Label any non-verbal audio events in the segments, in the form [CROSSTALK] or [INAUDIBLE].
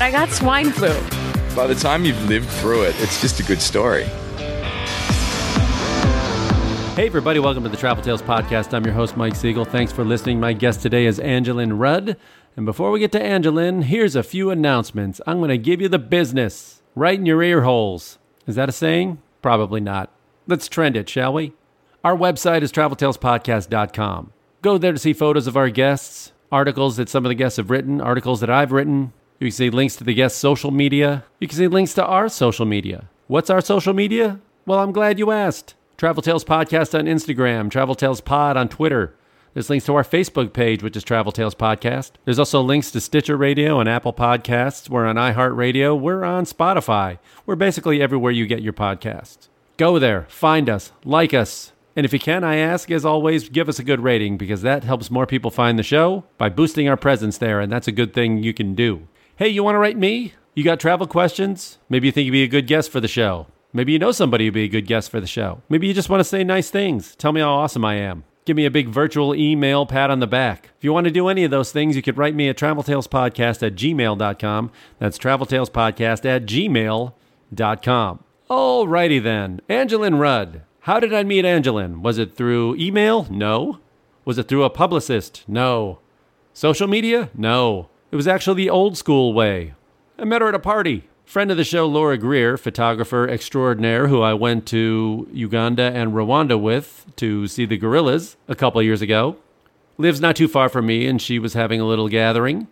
I got swine flu. By the time you've lived through it, it's just a good story. Hey, everybody, welcome to the Travel Tales Podcast. I'm your host, Mike Siegel. Thanks for listening. My guest today is Angeline Rudd. And before we get to Angeline, here's a few announcements. I'm going to give you the business right in your ear holes. Is that a saying? Probably not. Let's trend it, shall we? Our website is traveltalespodcast.com. Go there to see photos of our guests, articles that some of the guests have written, articles that I've written. You can see links to the guests' social media. You can see links to our social media. What's our social media? Well, I'm glad you asked. Travel Tales Podcast on Instagram, Travel Tales Pod on Twitter. There's links to our Facebook page, which is Travel Tales Podcast. There's also links to Stitcher Radio and Apple Podcasts. We're on iHeartRadio. We're on Spotify. We're basically everywhere you get your podcasts. Go there, find us, like us. And if you can, I ask, as always, give us a good rating because that helps more people find the show by boosting our presence there, and that's a good thing you can do. Hey, you want to write me? You got travel questions? Maybe you think you'd be a good guest for the show. Maybe you know somebody who'd be a good guest for the show. Maybe you just want to say nice things. Tell me how awesome I am. Give me a big virtual email pat on the back. If you want to do any of those things, you could write me at traveltalespodcast at gmail.com. That's traveltalespodcast at gmail.com. Alrighty then. Angeline Rudd. How did I meet Angeline? Was it through email? No. Was it through a publicist? No. Social media? No. It was actually the old school way. I met her at a party. Friend of the show, Laura Greer, photographer extraordinaire, who I went to Uganda and Rwanda with to see the gorillas a couple years ago, lives not too far from me, and she was having a little gathering.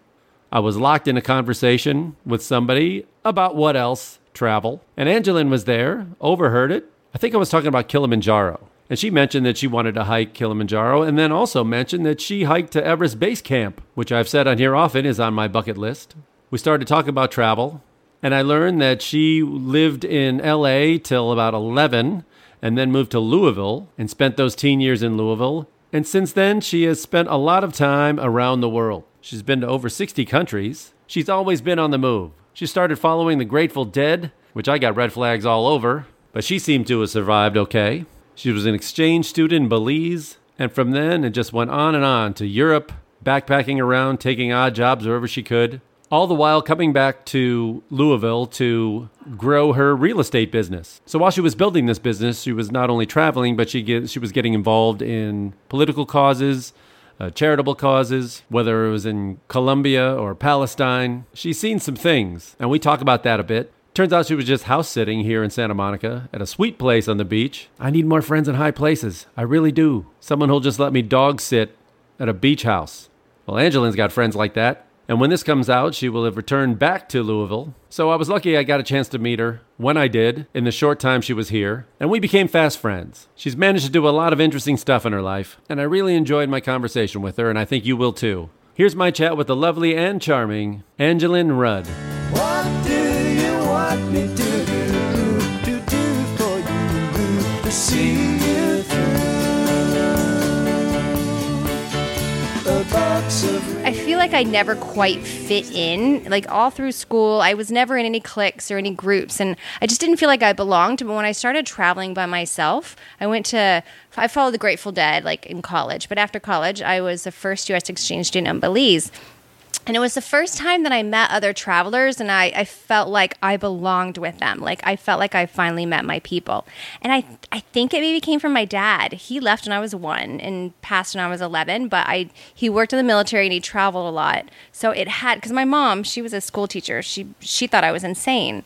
I was locked in a conversation with somebody about what else? Travel. And Angeline was there, overheard it. I think I was talking about Kilimanjaro. And she mentioned that she wanted to hike Kilimanjaro, and then also mentioned that she hiked to Everest Base Camp, which I've said on here often is on my bucket list. We started talking about travel, and I learned that she lived in LA till about 11 and then moved to Louisville and spent those teen years in Louisville. And since then, she has spent a lot of time around the world. She's been to over 60 countries. She's always been on the move. She started following the Grateful Dead, which I got red flags all over, but she seemed to have survived okay. She was an exchange student in Belize, and from then it just went on and on to Europe, backpacking around, taking odd jobs wherever she could all the while coming back to Louisville to grow her real estate business. So while she was building this business, she was not only traveling, but she get, she was getting involved in political causes, uh, charitable causes, whether it was in Colombia or Palestine. She's seen some things, and we talk about that a bit. Turns out she was just house sitting here in Santa Monica at a sweet place on the beach. I need more friends in high places. I really do. Someone who'll just let me dog sit at a beach house. Well, Angeline's got friends like that. And when this comes out, she will have returned back to Louisville. So I was lucky I got a chance to meet her when I did in the short time she was here, and we became fast friends. She's managed to do a lot of interesting stuff in her life, and I really enjoyed my conversation with her, and I think you will too. Here's my chat with the lovely and charming Angeline Rudd. Do want me to do, to do for you, to see you through? A box of I feel like I never quite fit in. Like all through school, I was never in any cliques or any groups, and I just didn't feel like I belonged. But when I started traveling by myself, I went to I followed the Grateful Dead like in college. But after college, I was the first U.S. exchange student in Belize. And it was the first time that I met other travelers, and I, I felt like I belonged with them. Like I felt like I finally met my people. And I, I think it maybe came from my dad. He left when I was one and passed when I was 11, but I, he worked in the military and he traveled a lot. So it had, because my mom, she was a school teacher. She, she thought I was insane.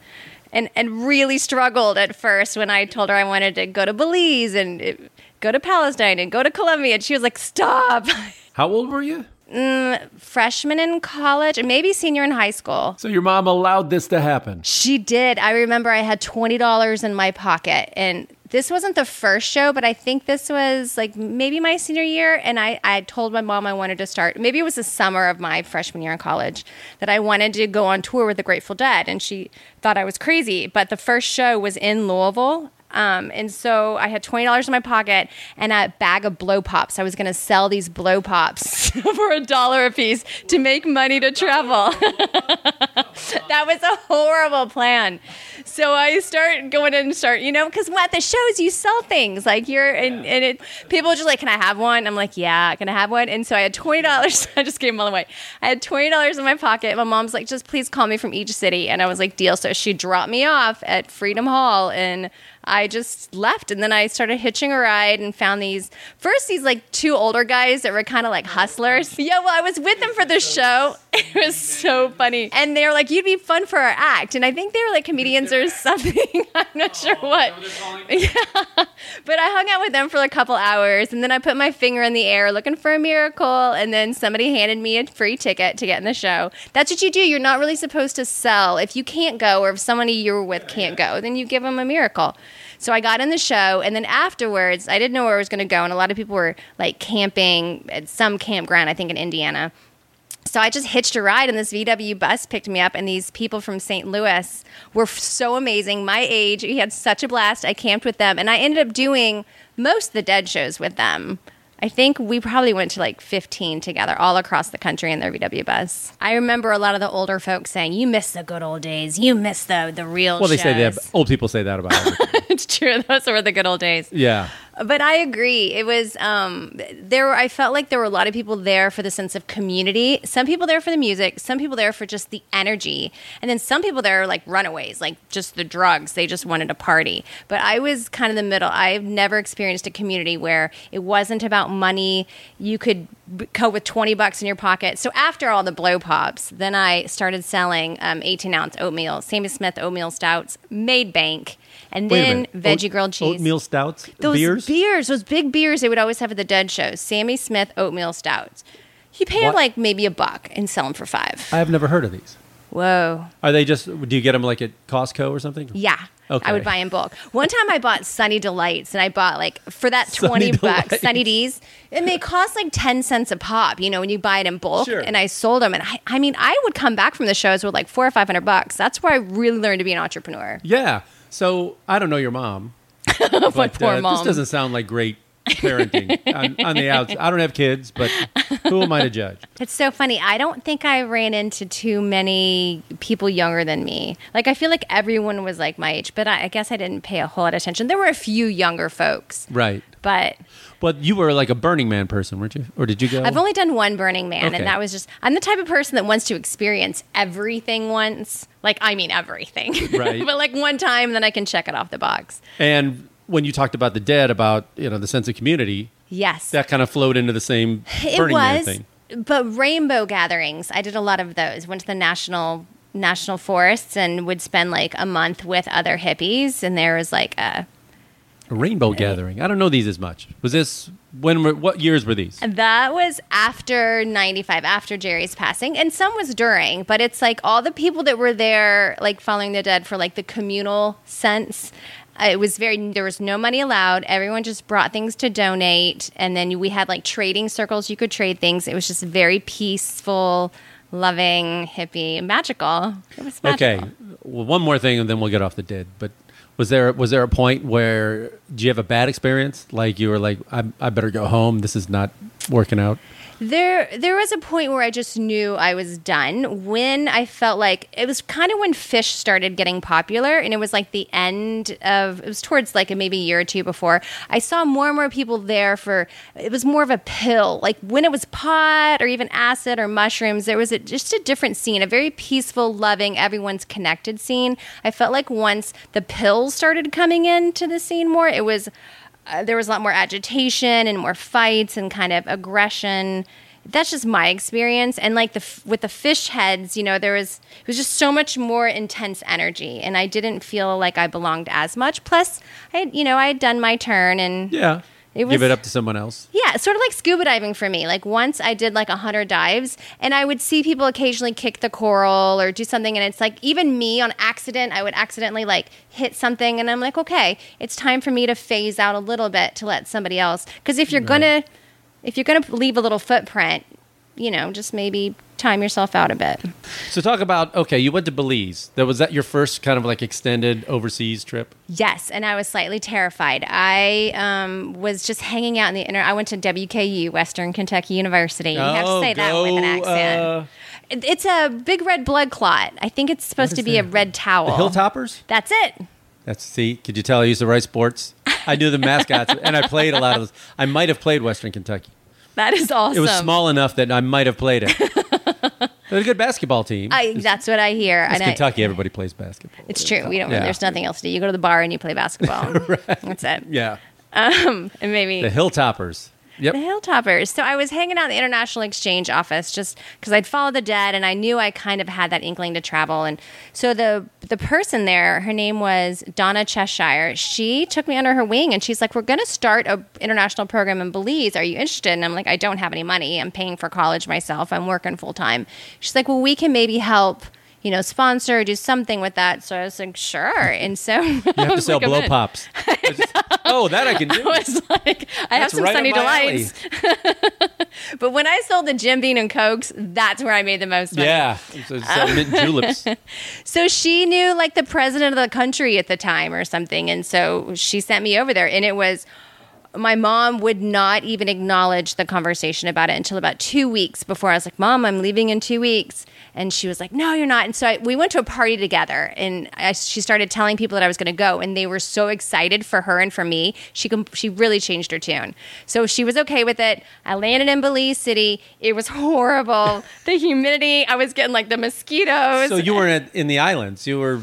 And, and really struggled at first when I told her I wanted to go to Belize and uh, go to Palestine and go to Colombia. And she was like, stop. [LAUGHS] How old were you? Mm, freshman in college and maybe senior in high school. So your mom allowed this to happen. She did. I remember I had $20 in my pocket and this wasn't the first show, but I think this was like maybe my senior year. And I, I told my mom I wanted to start, maybe it was the summer of my freshman year in college, that I wanted to go on tour with the Grateful Dead. And she thought I was crazy. But the first show was in Louisville. Um, and so I had $20 in my pocket and a bag of blow pops. I was going to sell these blow pops [LAUGHS] for a dollar a piece to make money to travel. [LAUGHS] that was a horrible plan. So I start going in and start, you know, because at the shows you sell things like you're, and, and it, people are just like, can I have one? I'm like, yeah, can I have one? And so I had $20. [LAUGHS] I just gave them all away. I had $20 in my pocket. My mom's like, just please call me from each city. And I was like, deal. So she dropped me off at Freedom Hall and I just left and then I started hitching a ride and found these first these like two older guys that were kind of like hustlers. Yeah, well, I was with them for the show. [LAUGHS] It was so funny. And they were like, You'd be fun for our act. And I think they were like comedians or [LAUGHS] something. [LAUGHS] I'm not sure what. Yeah. But I hung out with them for a couple hours and then I put my finger in the air looking for a miracle. And then somebody handed me a free ticket to get in the show. That's what you do. You're not really supposed to sell. If you can't go or if somebody you're with can't go, then you give them a miracle. So I got in the show, and then afterwards, I didn't know where I was going to go, and a lot of people were like camping at some campground, I think in Indiana. So I just hitched a ride, and this VW bus picked me up, and these people from St. Louis were so amazing. My age, we had such a blast. I camped with them, and I ended up doing most of the Dead shows with them. I think we probably went to like 15 together all across the country in their VW bus. I remember a lot of the older folks saying, "You miss the good old days. You miss the the real." Well, they say shows." that. Old people say that about [LAUGHS] everything. it's true. [LAUGHS] Those were the good old days. yeah. But I agree. It was um, there. Were, I felt like there were a lot of people there for the sense of community. Some people there for the music. Some people there for just the energy, and then some people there are like runaways, like just the drugs. They just wanted to party. But I was kind of the middle. I've never experienced a community where it wasn't about money. You could go with twenty bucks in your pocket. So after all the blow pops, then I started selling um, eighteen ounce oatmeal, Sammy Smith oatmeal stouts, made bank, and Wait then veggie Oat- grilled cheese. Oatmeal stouts. Those beers. beers, those big beers they would always have at the Dead shows. Sammy Smith oatmeal stouts. You pay them What? like maybe a buck and sell them for five. I have never heard of these. Whoa. Are they just? Do you get them like at Costco or something? Yeah. Okay. I would buy in bulk. One time I bought Sunny Delights and I bought like for that Sunny 20 bucks, Delights. Sunny D's, and they cost like 10 cents a pop, you know, when you buy it in bulk. Sure. And I sold them. And I, I mean, I would come back from the shows with like four or 500 bucks. That's where I really learned to be an entrepreneur. Yeah. So I don't know your mom, [LAUGHS] but My poor uh, mom. this doesn't sound like great parenting on, on the outs. I don't have kids, but who am I to judge? It's so funny. I don't think I ran into too many people younger than me. Like I feel like everyone was like my age, but I, I guess I didn't pay a whole lot of attention. There were a few younger folks, Right. but But you were like a Burning Man person, weren't you? Or did you go? I've only done one Burning Man, Okay. and that was just I'm the type of person that wants to experience everything once. Like I mean everything, Right. [LAUGHS] but like one time, then I can check it off the box. and when you talked about the dead, about you know the sense of community, Yes, that kind of flowed into the same it Burning Man was. thing. But rainbow gatherings, I did a lot of those. Went to the national national forests and would spend like a month with other hippies, and there was like a A rainbow gathering. I don't know these as much. Was this when? Were, what years were these? That was after 95, after Jerry's passing. And some was during, but it's like all the people that were there, like following the dead for like the communal sense. Uh, It was very, there was no money allowed. Everyone just brought things to donate. And then we had like trading circles. You could trade things. It was just very peaceful, loving, hippie, magical. It was magical. Okay. Well, one more thing, and then we'll get off the dead. But was there was there a point where do you have a bad experience? Like you were like, I, I better go home. This is not working out. There, there was a point where I just knew I was done. When I felt like it was kind of when Phish started getting popular, and it was like the end of. It was towards like maybe a year or two before. I saw more and more people there for. It was more of a pill. Like when it was pot or even acid or mushrooms, there was a, just a different scene, a very peaceful, loving, everyone's connected scene. I felt like once the pills started coming into the scene more, it was uh, there was a lot more agitation and more fights and kind of aggression. That's just my experience. And like the with the Phish heads, you know, there was it was just so much more intense energy, and I didn't feel like I belonged as much. Plus, I had, you know I had done my turn, and Yeah. It was Give it up to someone else. Yeah, sort of like scuba diving for me. Like once I did like a hundred dives, and I would see people occasionally kick the coral or do something, and it's like even me on accident, I would accidentally like hit something, and I'm like, okay, it's time for me to phase out a little bit to let somebody else. Because if you're gonna, if you're gonna leave a little footprint, you know, just maybe time yourself out a bit. So talk about okay, you went to Belize. That was that your first kind of like extended overseas trip? Yes, and I was slightly terrified. I um, was just hanging out in the inner. I went to WKU, Western Kentucky University. You have to Oh, say that with an accent. uh, It- it's a big red blood clot. I think it's supposed to be a red towel. The Hilltoppers? That's it. That's see, could you tell I used the right sports? I knew the mascots and I played a lot of those. I might have played Western Kentucky. That is awesome. It was small enough that I might have played it. [LAUGHS] They're a good basketball team. I, that's what I hear. it's and I- Kentucky, everybody plays basketball. it's true. We don't. Yeah. There's nothing else to do. You go to the bar and you play basketball. [LAUGHS] That's it. Yeah. Um, and maybe The Hilltoppers. Yep. The Hilltoppers. So I was hanging out in the International Exchange office just because I'd followed the dead and I knew I kind of had that inkling to travel. And so the the person there, her name was Donna Cheshire. She took me under her wing and she's like, "We're going to start a international program in Belize. Are you interested?" And I'm like, "I don't have any money. I'm paying for college myself. I'm working full time." She's like, "Well, we can maybe help." You know, sponsor, do something with that. So I was like, sure. And so [LAUGHS] You have to sell blow pops. [LAUGHS] oh, that I can do. [LAUGHS] I was like, I have some right sunny delights. but when I sold the Jim Beam and Cokes, that's where I made the most money. Yeah. So, so mint um, juleps. So she knew like the president of the country at the time or something. And so she sent me over there. And it was, my mom would not even acknowledge the conversation about it until about two weeks before I was like, Mom, I'm leaving in two weeks. And she was like, No, you're not. And so I, we went to a party together, and I, she started telling people that I was going to go, and they were so excited for her and for me. She she really changed her tune. So she was okay with it. I landed in Belize City. It was [LAUGHS] horrible. the humidity. I was getting like the mosquitoes. So you weren't in the islands. You were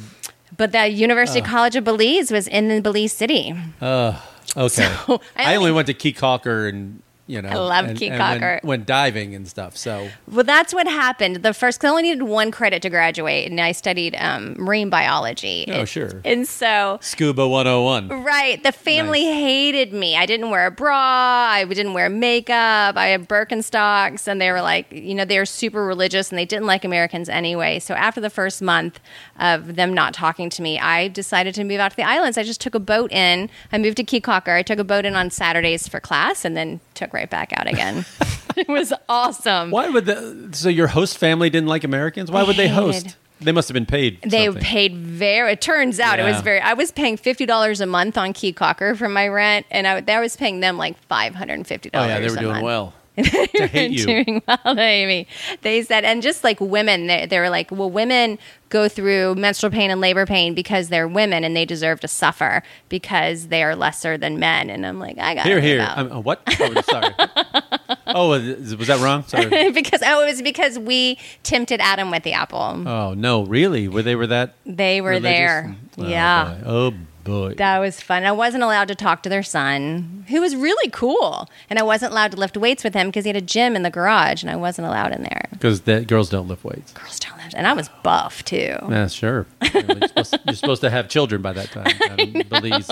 But the University Oh. College of Belize was in the Belize City. uh, okay. So, I I, only only- went to Caye Caulker and you know I love and, Key and Calker. Went, went diving and stuff. So Well, that's what happened. The first, cause I only needed one credit to graduate, and I studied um, marine biology. Oh, And- sure. And so, Scuba 101. right, the family hated me. I didn't wear a bra. I didn't wear makeup. I had Birkenstocks, and they were like, you know, they were super religious, and they didn't like Americans anyway. So after the first month of them not talking to me, I decided to move out to the islands. I just took a boat in. I moved to Caye Caulker. I took a boat in on Saturdays for class, and then took right back out again. [LAUGHS] it was awesome. Why would the so your host family didn't like Americans? Why would they host? They must have been paid. They something. paid very. It turns out it was very. I was paying fifty dollars a month on Caye Caulker for my rent, and I, I was paying them like five hundred and fifty dollars. Oh yeah, they were doing month. well. [LAUGHS] to hate you. doing well to hate. They said, and just like women, they, they were like, well, women go through menstrual pain and labor pain because they're women and they deserve to suffer because they are lesser than men. And I'm like, I got Here, here. uh, what? Oh, sorry. [LAUGHS] oh, was was that wrong? Sorry. [LAUGHS] because oh, it was because we tempted Adam with the apple. Oh no, really? Were they were that? they were religious? there. Oh, yeah. boy. Oh boy. That was fun. I wasn't allowed to talk to their son, who was really cool. And I wasn't allowed to lift weights with him because he had a gym in the garage and I wasn't allowed in there. Because that girls don't lift weights. Girls don't lift. And I was buff too. Yeah, sure. [LAUGHS] you're, supposed, you're supposed to have children by that time. down in Belize.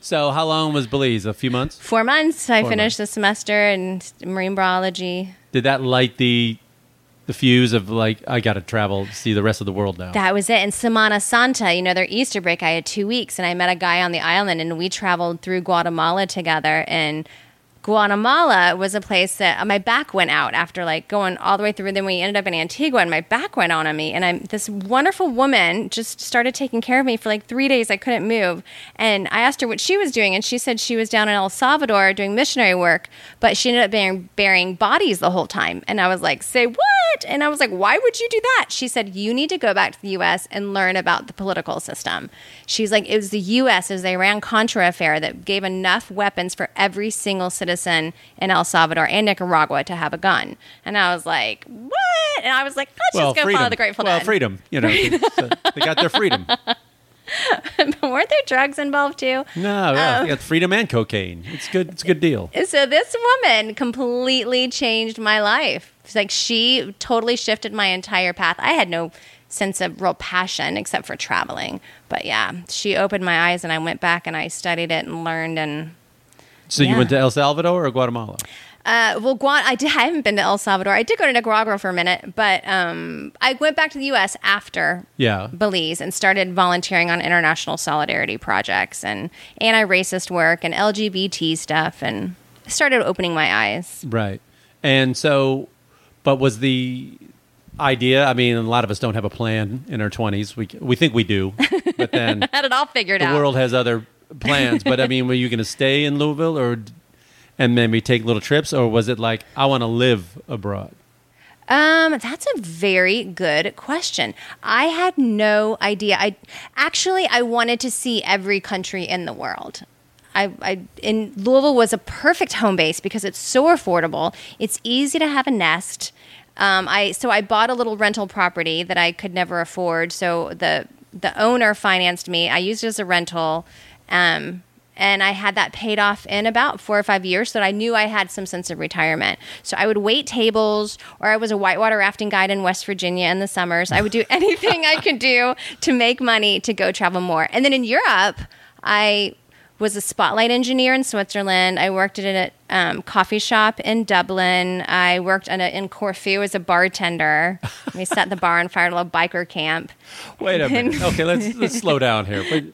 So, how long was Belize? A few months? Four months. I Four finished the semester in marine biology. Did that light the the fuse of like I got to travel, see the rest of the world now? That was it. And Semana Santa, you know, their Easter break, I had two weeks and I met a guy on the island and we traveled through Guatemala together. And Guatemala was a place that uh, my back went out after like going all the way through. Then we ended up in Antigua and my back went out on me. And I'm this wonderful woman just started taking care of me for like three days. I couldn't move. And I asked her what she was doing. And she said she was down in El Salvador doing missionary work, but she ended up being, burying bodies the whole time. And I was like, say what? And I was like, why would you do that? She said, you need to go back to the U.S. and learn about the political system. She's like, it was the U.S. Was the Iran Contra affair that gave enough weapons for every single citizen in El Salvador and Nicaragua to have a gun. And I was like, what? And I was like, let's just go follow the Grateful well, Dead. freedom. You know, they [LAUGHS] got their freedom. [LAUGHS] but weren't there drugs involved too? No, yeah, uh, they got freedom and cocaine. It's good. It's a good deal. So this woman completely changed my life. It's like she totally shifted my entire path. I had no sense of real passion except for traveling. But yeah, she opened my eyes and I went back and I studied it and learned and So you went to El Salvador or Guatemala? Uh, well, Guan, I, did, [LAUGHS] I haven't been to El Salvador. I did go to Nicaragua for a minute, but um, I went back to the U.S. after Yeah. Belize and started volunteering on international solidarity projects and anti-racist work and LGBT stuff, and started opening my eyes. Right. And so, but was the idea? I mean, a lot of us don't have a plan in our twenties. We we think we do, but then [LAUGHS] Had it all figured the out. world has other plans. But I mean, were you going to stay in Louisville or and maybe take little trips, or was it like I want to live abroad? Um, that's a very good question. I had no idea. I actually I wanted to see every country in the world. I, I in Louisville was a perfect home base because it's so affordable. It's easy to have a nest. Um, I so I bought a little rental property that I could never afford. So the the owner financed me. I used it as a rental. Um, and I had that paid off in about four or five years so that I knew I had some sense of retirement. So I would wait tables, or I was a whitewater rafting guide in West Virginia in the summers. I would do [LAUGHS] anything I could do to make money to go travel more. And then in Europe, I was a spotlight engineer in Switzerland. I worked at a um, coffee shop in Dublin. I worked a, in Corfu as a bartender. [LAUGHS] we set the bar on fire at a little biker camp. Wait a minute. [LAUGHS] Okay, let's let's slow down here.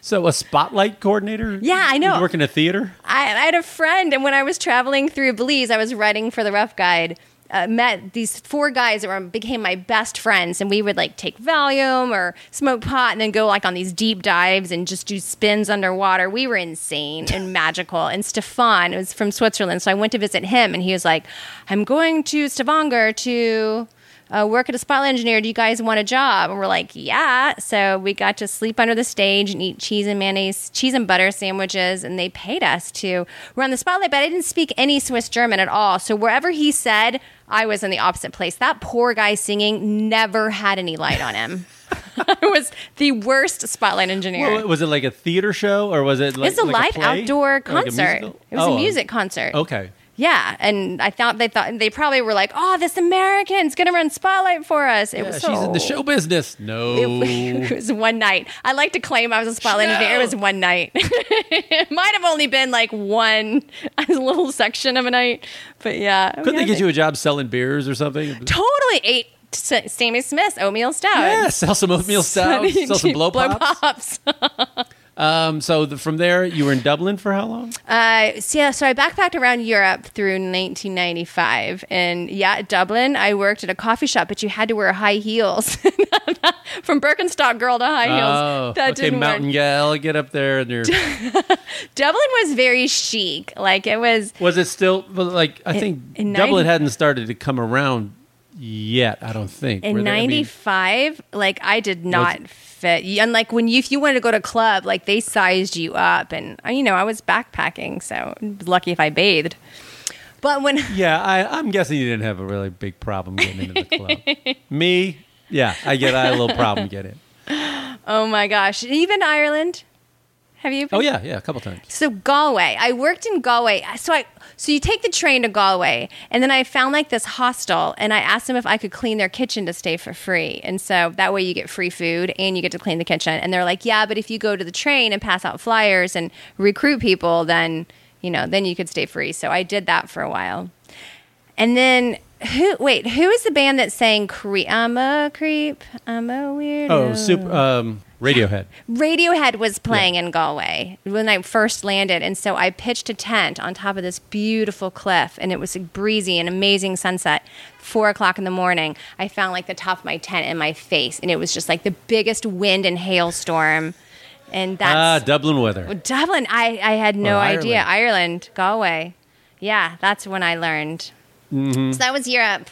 So a spotlight coordinator? Yeah, I know. You work in a theater? I, I had a friend, and when I was traveling through Belize, I was writing for the Rough Guide. Uh, met these four guys that were, became my best friends, and we would like take Valium or smoke pot, and then go like on these deep dives and just do spins underwater. We were insane and [LAUGHS] magical. And Stefan was from Switzerland, so I went to visit him, and he was like, "I'm going to Stavanger to." Uh, work at a spotlight engineer. Do you guys want a job? And we're like, yeah. So we got to sleep under the stage and eat cheese and mayonnaise, cheese and butter sandwiches, and they paid us to run the spotlight. But I didn't speak any Swiss German at all. So wherever he said, I was in the opposite place. That poor guy singing never had any light on him. [LAUGHS] [LAUGHS] I was the worst spotlight engineer. Well, was it like a theater show or was it like it's a like live play? outdoor Or like concert. it was Oh, a music concert. Okay. Yeah, and I thought they thought they probably were like, "Oh, this American's gonna run spotlight for us." It Yeah, was she's in the show business. No. It, [LAUGHS] it was one night. I like to claim I was a spotlight engineer. It was one night. it [LAUGHS] might have only been like one [LAUGHS] a little section of a night, but yeah. Couldn't they get you a job selling beers or something? totally ate S- Sammy Smith's oatmeal stout? Yeah, sell some oatmeal stout, sell some blow pops. pops. Um, so the, from there, you were in Dublin for how long? Uh, so yeah, so I backpacked around Europe through 1995, and yeah, Dublin. I worked at a coffee shop, but you had to wear high heels. [LAUGHS] From Birkenstock girl to high heels. Oh, that okay, didn't mountain work. gal, get up there and you're. [LAUGHS] Dublin was very chic. Like it was. was it still like I think in Dublin 90 hadn't started to come around yet? I don't think In Were they- I mean, '95, like I did not fit. And like when you, if you wanted to go to club, like they sized you up, and uh, you know I was backpacking, so lucky if I bathed. But when [LAUGHS] yeah, I, I'm guessing you didn't have a really big problem getting into the club. [LAUGHS] Me, yeah, I get I had a little problem getting. oh my gosh, even Ireland. Have you? Oh yeah, yeah, a couple times. So Galway, I worked in Galway. So I so you take the train to Galway, and then I found like this hostel, and I asked them if I could clean their kitchen to stay for free, and so that way you get free food and you get to clean the kitchen. And they're like, yeah, but if you go to the train and pass out flyers and recruit people, then you know then you could stay free. So I did that for a while, and then. Who wait? Who is the band that sang "Creep"? I'm a creep. I'm a weirdo. Oh, super um, Radiohead. Radiohead was playing in Galway when I first landed, and so I pitched a tent on top of this beautiful cliff, and it was a breezy and amazing sunset. Four o'clock in the morning, I found like the top of my tent in my face, and it was just like the biggest wind and hailstorm. And Ah, that's Dublin weather. Dublin. I, I had no Or idea. Ireland. Ireland, Galway. Yeah, that's when I learned. Mhm. So that was Europe.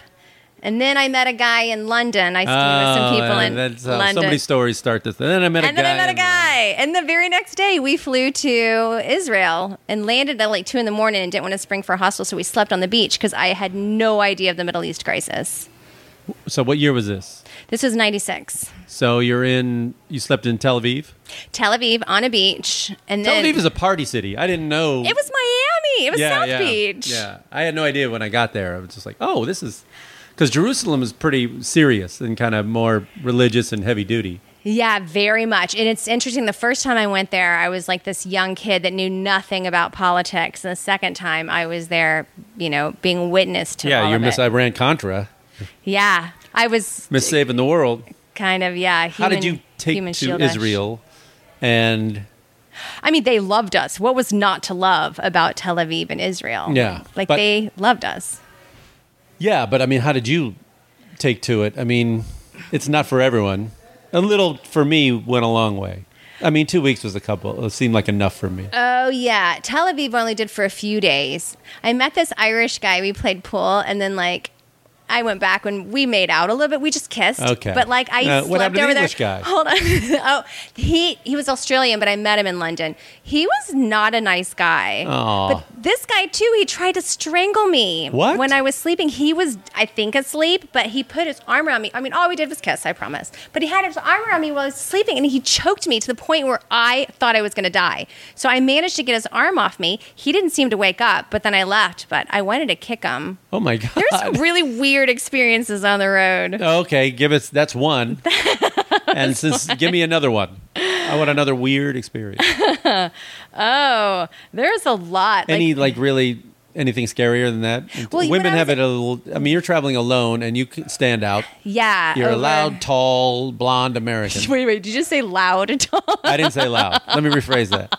And then I met a guy in London. I stayed with some ah, people Oh, in that's how London. So many stories start this. And then I met a guy. and then I met a guy. And the very next day, we flew to Israel and landed at like two in the morning and didn't want to spring for a hostel, so we slept on the beach because I had no idea of the Middle East crisis. So what year was this? This was '96. So you're in. You slept in Tel Aviv. Tel Aviv on a beach, and Tel Aviv is a party city. I didn't know. it was Miami. It was yeah, South yeah, Beach. Yeah, I had no idea when I got there. I was just like, oh, this is because Jerusalem is pretty serious and kind of more religious and heavy duty. Yeah, very much. And it's interesting. The first time I went there, I was like this young kid that knew nothing about politics. And the second time I was there, you know, being witness to yeah, you're Miss. Iran Contra, Yeah, I was Miss Saving the World. kind of yeah. How did you take human to shield-ish. Israel? And I mean, they loved us. What was not to love about Tel Aviv and Israel? Yeah, like but- they loved us. Yeah, but I mean, how did you take to it? I mean, it's not for everyone. A little for me went a long way. I mean, two weeks was a couple. It seemed like enough for me. Oh yeah, Tel Aviv only did for a few days. I met this Irish guy. We played pool, and then like. I went back when we made out a little bit. We just kissed. Okay. But like I Uh, slept to the over there. English guy? Hold on. [LAUGHS] oh, he he was Australian, but I met him in London. He was not a nice guy. Aw. But this guy too, he tried to strangle me. What? When I was sleeping, he was I think asleep, but he put his arm around me. I mean, all we did was kiss. I promise. But he had his arm around me while I was sleeping, and he choked me to the point where I thought I was going to die. So I managed to get his arm off me. He didn't seem to wake up, but then I left. But I wanted to kick him. Oh my god! There's really weird [LAUGHS] experiences on the road. Okay, give us that's one. [LAUGHS] and since give me another one. I want another weird experience. [LAUGHS] Oh, there's a lot. Any like really anything scarier than that? Well, Women have it a little. I mean, you're traveling alone and you can stand out. yeah, You're a loud, tall, blonde American. [LAUGHS] Wait, wait. Did you just say loud and tall? I didn't say loud. Let me rephrase that.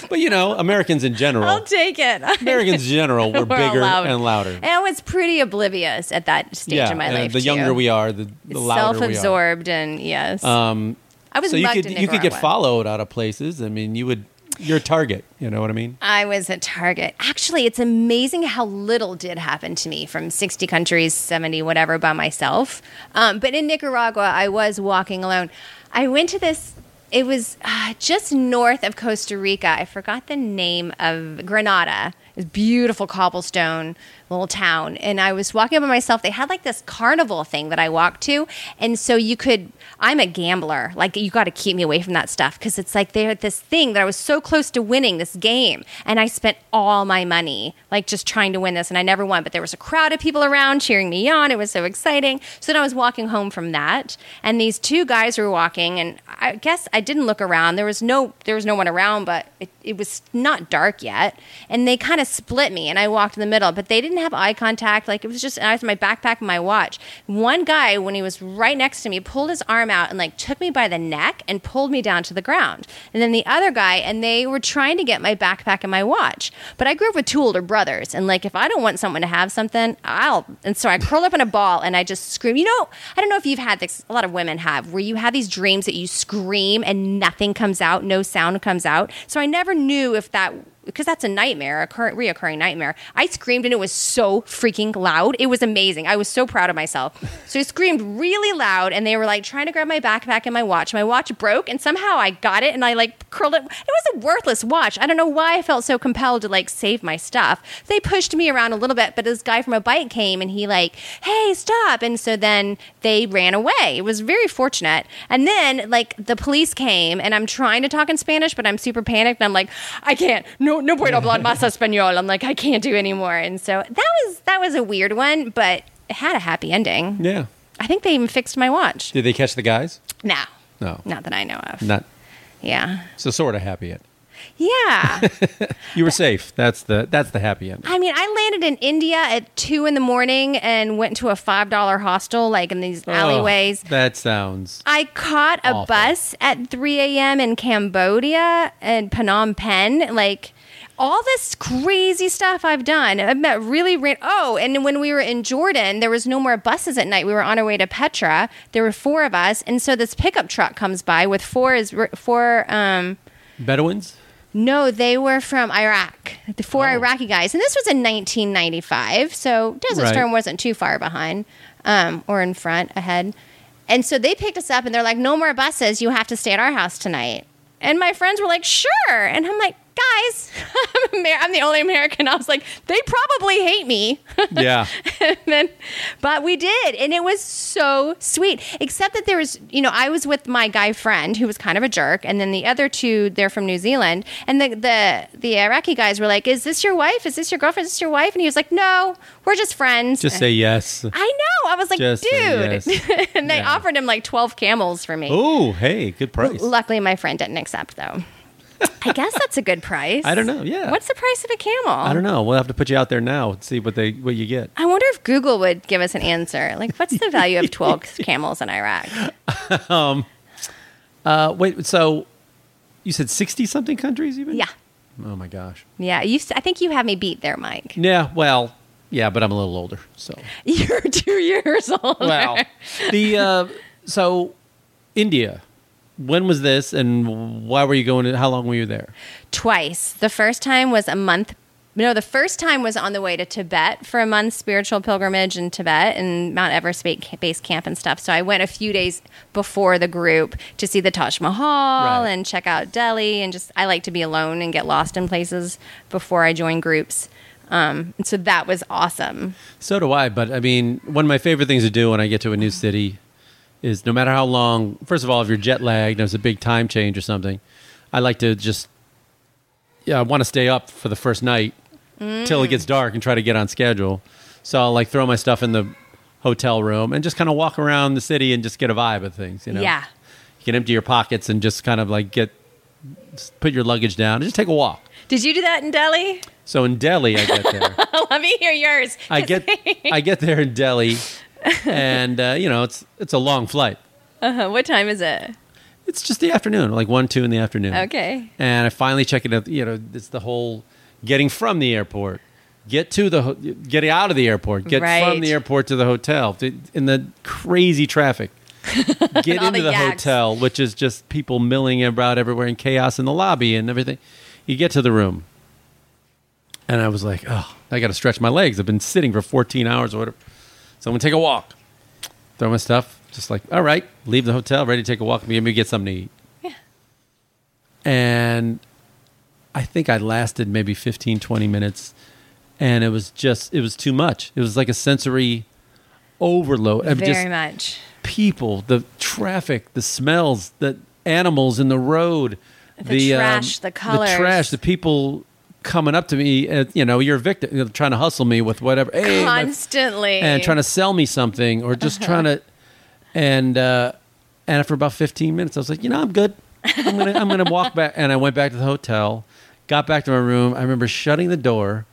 [LAUGHS] But you know, Americans in general, I'll take it. [LAUGHS] Americans in general, were [LAUGHS] We're bigger and louder. And I was pretty oblivious at that stage yeah, of my life. the younger we are, the, the louder we are. self-absorbed, and yes, Um, I was so you could you could get followed out of places. I mean, you would. You're a target. You know what I mean? I was a target. Actually, it's amazing how little did happen to me from 60 countries, 70, whatever, by myself. Um, but in Nicaragua, I was walking alone. I went to this, it was uh, just north of Costa Rica. I forgot the name of Granada. It's beautiful cobblestone little town. And I was walking by myself. They had like this carnival thing that I walked to. And so you could, I'm a gambler. Like, you got to keep me away from that stuff because it's like they had this thing that I was so close to winning this game. And I spent all my money, like just trying to win this. And I never won. But there was a crowd of people around cheering me on. It was so exciting. So then I was walking home from that. And these two guys were walking. And I guess I didn't look around. There was no, there was no one around, but it, it was not dark yet. And they kind of split me. And I walked in the middle. But they didn't have eye contact. Like it was just, I was my backpack and my watch. One guy, when he was right next to me, pulled his arm out and like took me by the neck and pulled me down to the ground. And then the other guy, and they were trying to get my backpack and my watch. But I grew up with two older brothers. And like, if I don't want someone to have something, I'll. And so I curled up in a ball and I just scream. You know, I don't know if you've had this, a lot of women have, where you have these dreams that you scream and nothing comes out, no sound comes out. So I never knew if that because that's a nightmare, a current reoccurring nightmare. I screamed and it was so freaking loud. It was amazing. I was so proud of myself. So I screamed really loud and they were like trying to grab my backpack and my watch. My watch broke and somehow I got it and I like curled it. It was a worthless watch. I don't know why I felt so compelled to like save my stuff. They pushed me around a little bit, but this guy from a bike came and he like, hey, stop. And so then they ran away. It was very fortunate. And then like the police came and I'm trying to talk in Spanish, but I'm super panicked and I'm like, I can't. No, no puedo hablar más español. I'm like, I can't do anymore. And so that was that was a weird one, but it had a happy ending. Yeah. I think they even fixed my watch. Did they catch the guys? No, No. not that I know of. Not. Yeah, So sort of happy end. yeah. [LAUGHS] You were safe. That's the that's the happy end. I mean, I landed in India at two in the morning and went to a five dollar hostel, like in these alleyways. Oh, that sounds. I caught a Awful. bus at 3 a.m. in Cambodia and Phnom Penh. Like all this crazy stuff I've done. I've met really ran- oh, and when we were in Jordan, there was no more buses at night. We were on our way to Petra. There were four of us, and so this pickup truck comes by with four is four. Um, Bedouins? no, they were from Iraq. The four Oh. Iraqi guys, and this was in 1995. So Desert Right. Storm wasn't too far behind, um, or in front, ahead. And so they picked us up, and they're like, "No more buses. You have to stay at our house tonight." And my friends were like, "Sure." And I'm like, guys, [LAUGHS] I'm, Amer- I'm the only American. I was like, they probably hate me. [LAUGHS] Yeah. and then, but we did, and it was so sweet. Except that there was, you know, I was with my guy friend who was kind of a jerk, and then the other two, they're from New Zealand, and the the the Iraqi guys were like, "Is this your wife? Is this your girlfriend? Is this your wife?" And he was like, "No, we're just friends." Just say yes. I know. I was like, Just dude. yes. [LAUGHS] and they Yeah. offered him like 12 camels for me. Oh, hey, good price. Luckily, my friend didn't accept, though. I guess that's a good price. I don't know. Yeah. What's the price of a camel? I don't know. We'll have to put you out there now and see what they what you get. I wonder if Google would give us an answer. Like, what's the value of [LAUGHS] 12 camels in Iraq? Uh, wait, so you said sixty something countries even? Yeah. Oh my gosh. Yeah. You, I think you have me beat there, Mike. Yeah. Well. Yeah, but I'm a little older, so. [LAUGHS] You're two years [LAUGHS] older. Well, the uh, so India. When was this, and why were you going? To, how long were you there? Twice. The first time was a month. No, the first time was on the way to Tibet for a month spiritual pilgrimage in Tibet and Mount Everest base camp and stuff. So I went a few days before the group to see the Taj Mahal Right. and check out Delhi and just I like to be alone and get lost in places before I join groups. Um, and so that was awesome. So do I. But I mean, one of my favorite things to do when I get to a new city is no matter how long. First of all, if you're jet lagged, there's a big time change or something. I like to just yeah, I want to stay up for the first night till it mm. gets dark and try to get on schedule. So I'll like throw my stuff in the hotel room and just kind of walk around the city and just get a vibe of things. You know, Yeah. you can empty your pockets and just kind of like get put your luggage down and just take a walk. Did you do that in Delhi? So in Delhi, I get there. [LAUGHS] Let me hear yours. I get I get there in Delhi, [LAUGHS] and uh, you know it's it's a long flight. Uh-huh. What time is it? It's just the afternoon, like one two in the afternoon. Okay. And I finally check it out. You know, it's the whole getting from the airport, get to the ho- get out of the airport, get Right. from the airport to the hotel in the crazy traffic. [LAUGHS] Get into the the, hotel, which is just people milling about everywhere and chaos in the lobby and everything. You get to the room, and I was like, "Oh, I got to stretch my legs. I've been sitting for 14 hours or whatever." So I'm gonna take a walk. Throw my stuff. Just like, all right, leave the hotel, ready to take a walk. Maybe get something to eat. Yeah. And I think I lasted maybe 15, 20 minutes. And it was just, it was too much. It was like a sensory overload. Very much. people, the traffic, the smells, the animals in the road, The um, trash, the colors. the trash, the people coming up to me. And, you know, you're a victim, you know, trying to hustle me with whatever. Hey, my Constantly. and trying to sell me something or just trying to and uh and after about 15 minutes i was like you know i'm good i'm gonna i'm gonna walk back and i went back to the hotel got back to my room i remember shutting the door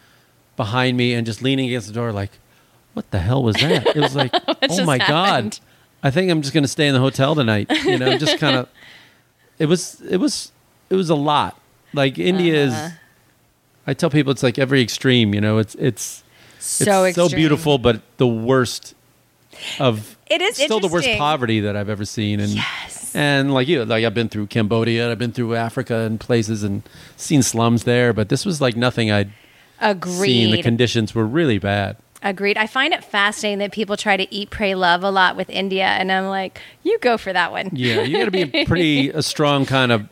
behind me and just leaning against the door like what the hell was that it was like [LAUGHS] oh my happened? god i think i'm just gonna stay in the hotel tonight you know just kind of [LAUGHS] it was it was it was a lot like india Uh-huh. I tell people it's like every extreme you know it's it's so it's so beautiful, but the worst of It is still the worst poverty that I've ever seen. And Yes. and like you, like I've been through Cambodia, I've been through Africa and places and seen slums there, but this was like nothing I'd seen. The conditions were really bad. Agreed. I find it fascinating that people try to eat, pray, love a lot with India, and I'm like, you go for that one. Yeah, you got to be a [LAUGHS] pretty a strong kind of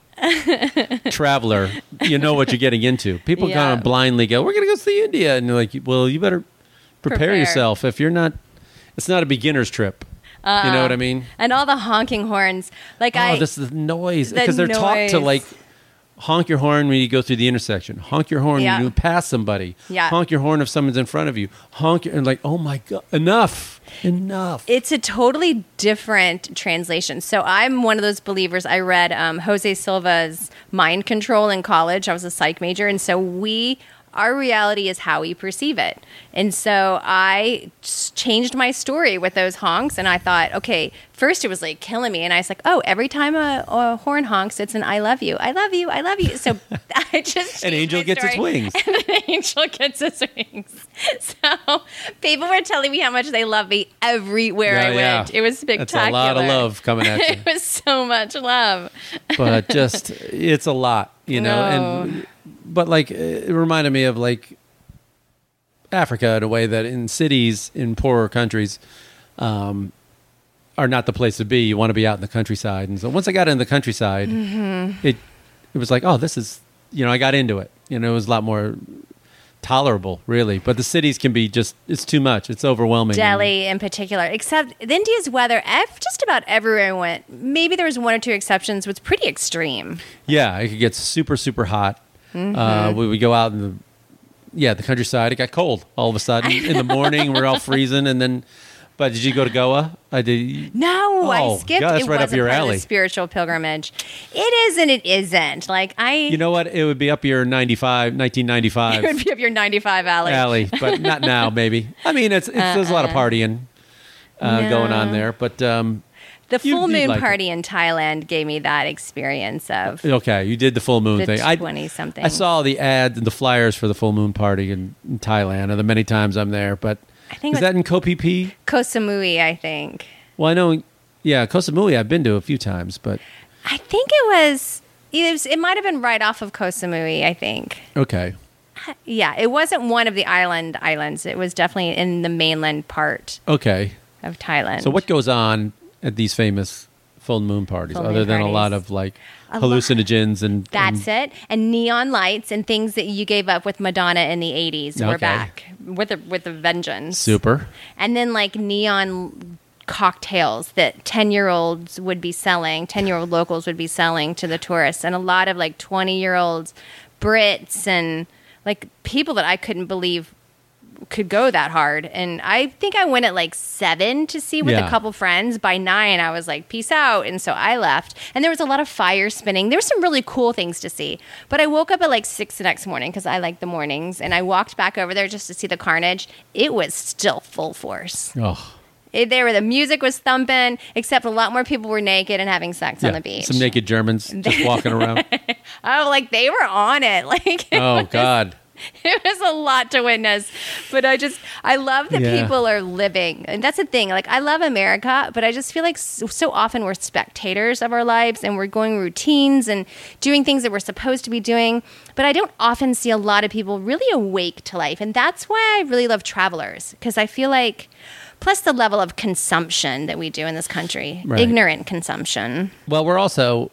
traveler. You know what you're getting into. People Yeah. kind of blindly go, "We're going to go see India," and you're like, "Well, you better prepare, Prepare. yourself. If you're not, it's not a beginner's trip. you know what I mean?" And all the honking horns, like Oh, I, this is the noise the because they're taught to like honk your horn when you go through the intersection. Honk your horn Yeah. when you pass somebody. Yeah. Honk your horn if someone's in front of you. Honk your, and like, oh my god, enough, enough. it's a totally different translation. So I'm one of those believers. I read um, Jose Silva's Mind Control in college. I was a psych major, and so we. Our reality is how we perceive it. And so I changed my story with those honks. And I thought, okay, first it was like killing me. And I was like, oh, every time a, a horn honks, it's an I love you. I love you. I love you. So [LAUGHS] I just. [LAUGHS] An angel gets its wings. And an angel gets [LAUGHS] its wings. So people were telling me how much they love me everywhere I Yeah, went. It was spectacular. That's a lot of love coming at you. it was so much love. but just it's a lot, you know. And oh. But like it reminded me of like Africa in a way that in cities in poorer countries um, are not the place to be. You want to be out in the countryside, and so once I got in the countryside, Mm-hmm. it it was like, oh, this is you know, I got into it. You know, it was a lot more tolerable, really. But the cities can be just, it's too much. It's overwhelming. Delhi in particular, except India's weather, ev- just about everywhere I went, maybe there was one or two exceptions, was pretty extreme. Yeah, it could get super, super hot. Mm-hmm. Uh, we would go out in the, yeah, the countryside. It got cold all of a sudden. in the morning, we're all freezing. And then, but did you go to Goa? I did. No, I Oh, skipped. God, that's it right up your alley. spiritual pilgrimage. It is and it isn't. Like I, You know what? It would be up your 95, 1995 [LAUGHS] it would be up your 95 alley. alley, but not now, maybe. I mean, it's, it's there's a lot of [LAUGHS] partying uh, going on there, but um, The You- full moon like it. party in Thailand gave me that experience of okay, you did the full moon the thing. I, 20 something. I saw the ads and the flyers for the full moon party in, in Thailand, or the many times I'm there. But I think is that in Koh Phi Phi? Koh Samui, I think. Well, I know, yeah, Koh Samui I've been to a few times, but I think it was. It, was, it might have been right off of Koh Samui. I think. okay, Yeah, it wasn't one of the island islands. It was definitely in the mainland part okay. of Thailand. So what goes on at these famous full moon parties, Full other moon than a lot of like A lot. hallucinogens and That's and, it. And neon lights and things that you gave up with Madonna in the 80s. We're back with a, with a vengeance. super? And then like neon cocktails that 10 year olds would be selling, 10 year old locals would be selling to the tourists. And a lot of like 20 year olds, Brits, and like people that I couldn't believe could go that hard. And I think I went at like seven to see with Yeah. a couple friends. By nine, I was like, peace out. And so I left. And there was a lot of fire spinning. There were some really cool things to see. But I woke up at like six the next morning because I like the mornings. And I walked back over there just to see the carnage. It was still full force. Oh, It, there were the music was thumping, except a lot more people were naked and having sex on the beach. some naked Germans just walking around. [LAUGHS] oh, like they were on it. [LAUGHS] Like oh, it Oh was- God. [LAUGHS] it was a lot to witness. But I just I love that Yeah. people are living, and that's the thing. Like I love America, but I just feel like so, so often we're spectators of our lives, and we're going routines and doing things that we're supposed to be doing. But I don't often see a lot of people really awake to life, and that's why I really love travelers because I feel like. Plus the level of consumption that we do in this country, Right. ignorant consumption. Well, we're also,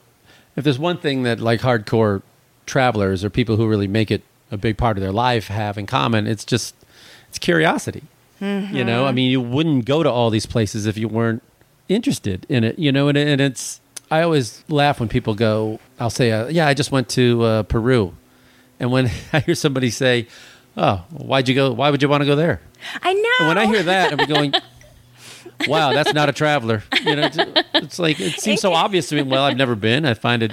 if there's one thing that like hardcore travelers or people who really make it a big part of their life have in common, it's just it's curiosity. You know, I mean, you wouldn't go to all these places if you weren't interested in it. You know, and, and it's I always laugh when people go. I'll say, uh, "Yeah, I just went to uh, Peru," and when [LAUGHS] I hear somebody say, "Oh, why'd you go? Why would you want to go there?" I know. And when I hear that, I'm going, [LAUGHS] "Wow, that's not a traveler." You know, it's, it's like it seems so obvious to me. Well, I've never been. I find it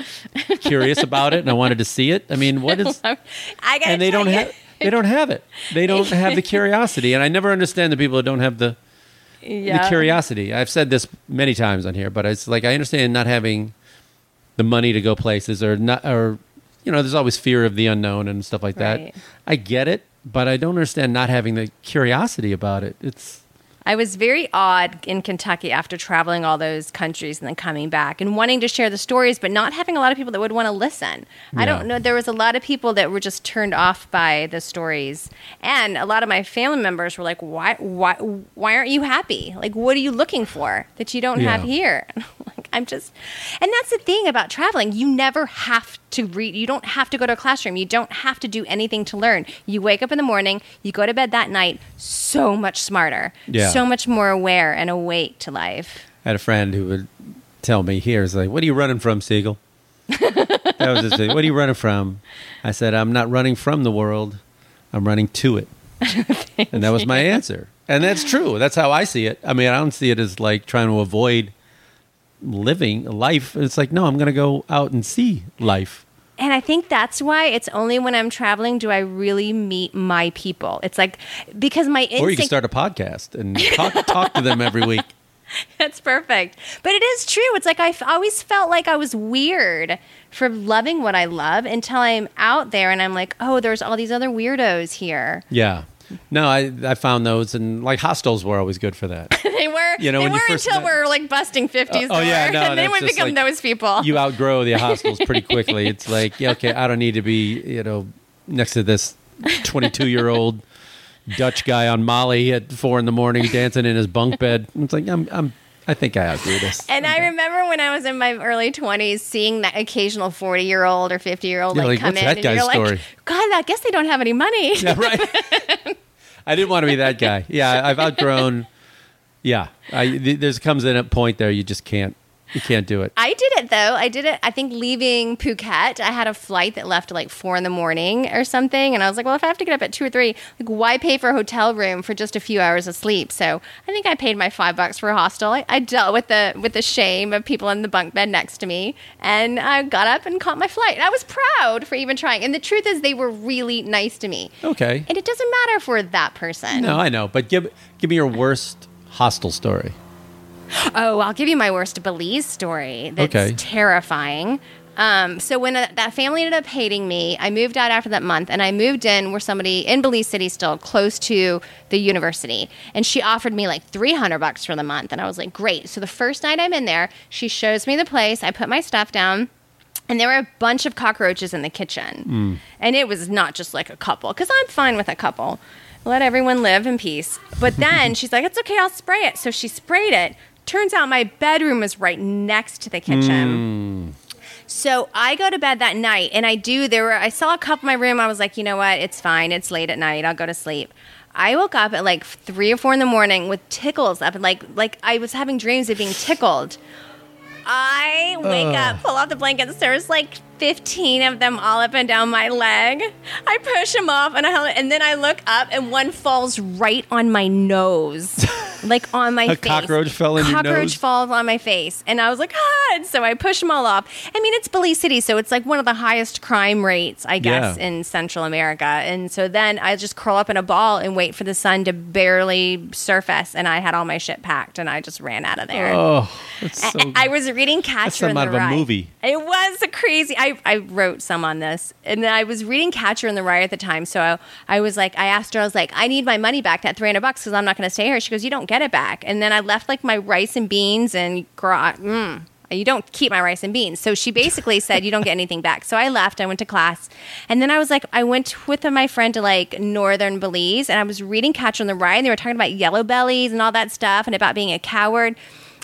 curious about it, and I wanted to see it. I mean, what is? [LAUGHS] I gotta And they don't you- have. They don't have it. They don't have the curiosity, and I never understand the people that don't have the Yeah. the curiosity. I've said this many times on here, but it's like I understand not having the money to go places, or not, or you know, there's always fear of the unknown and stuff like Right. that. I get it, but I don't understand not having the curiosity about it. It's I was very odd in Kentucky after traveling all those countries and then coming back and wanting to share the stories, but not having a lot of people that would want to listen. I don't know. There was a lot of people that were just turned off by the stories, and a lot of my family members were like, "Why? Why? Why aren't you happy? Like, what are you looking for that you don't have Yeah. here?" [LAUGHS] I'm just, and that's the thing about traveling. You never have to read. You don't have to go to a classroom. You don't have to do anything to learn. You wake up in the morning. You go to bed that night. So much smarter. Yeah. So much more aware and awake to life. I had a friend who would tell me here, "Is like, what are you running from, Siegel?" [LAUGHS] that was his thing. What are you running from? I said, "I'm not running from the world. I'm running to it." [LAUGHS] and that was my answer. And that's true. That's how I see it. I mean, I don't see it as like trying to avoid living life. It's like, no, I'm going to go out and see life. And I think that's why it's only when I'm traveling do I really meet my people. It's like because my instinct Or you can start a podcast and talk, talk to them every week. [LAUGHS] That's perfect. But it is true. It's like I always felt like I was weird for loving what I love until I'm out there and I'm like, oh, there's all these other weirdos here. Yeah. No, I I found those and like hostels were always good for that. [LAUGHS] they were. You know, they when you were first until met- we're like busting fifties. Oh, oh yeah, no, [LAUGHS] and then we become like- those people. you outgrow the hostels pretty [LAUGHS] quickly. It's like, yeah, okay, I don't need to be, you know, next to this 22 year old Dutch guy on Molly at four in the morning dancing in his bunk bed. It's like, I'm, I'm, I think I outgrew this. And I remember when I was in my early 20s seeing that occasional 40 year old or 50 year old Yeah, like, come in and you're like. God, I guess they don't have any money. [LAUGHS] Yeah, right. [LAUGHS] I didn't want to be that guy. Yeah, I've outgrown. Yeah, I, there's comes in a point there you just can't you can't do it. I did it though. I did it. I think leaving Phuket, I had a flight that left at like four in the morning or something, and I was like, well, if I have to get up at two or three, like, why pay for a hotel room for just a few hours of sleep? So I think I paid my five bucks for a hostel. I, I dealt with the with the shame of people in the bunk bed next to me, and I got up and caught my flight. And I was proud for even trying. And the truth is, they were really nice to me. Okay. And it doesn't matter if we're that person. No, I know, but give give me your worst hostel story. Oh, I'll give you my worst Belize story. That's Okay. terrifying. Um, so when uh, that family ended up hating me, I moved out after that month, and I moved in where somebody in Belize City, still close to the university, and she offered me like three hundred bucks for the month, and I was like, great. So the first night I'm in there, she shows me the place. I put my stuff down. And there were a bunch of cockroaches in the kitchen. And it was not just like a couple, because I'm fine with a couple. Let everyone live in peace. But then she's like, it's okay, I'll spray it. So she sprayed it. Turns out my bedroom was right next to the kitchen. Hmm. So I go to bed that night and I do there were I saw a cup in my room, I was like, you know what, it's fine, it's late at night, I'll go to sleep. I woke up at like three or four in the morning with tickles up and like like I was having dreams of being tickled. I wake up, pull out the blankets. There's like 15 of them all up and down my leg. I push them off, and I and then I look up, and one falls right on my nose, [LAUGHS] like on my A face. cockroach fell in your Cockroach nose? falls on my face, and I was like, ah! And so I push them all off. I mean, it's Belize City, so it's like one of the highest crime rates, I guess, Yeah. in Central America. And so then I just curl up in a ball and wait for the sun to barely surface, and I had all my shit packed, and I just ran out of there. Oh, that's so. I, I was reading Catcher in the out of a Rye. movie. It was a crazy. I, I wrote some on this, and I was reading Catcher in the Rye at the time. So I, I was like, I asked her, I was like, I need my money back, that three hundred bucks, because I'm not going to stay here. She goes, You don't get it back. And then I left like my rice and beans and gra- mm, you don't keep my rice and beans. So she basically [LAUGHS] said, You don't get anything back. So I left. I went to class. And then I was like, I went with my friend to like northern Belize and I was reading Catcher in the Rye and they were talking about yellow bellies and all that stuff and about being a coward.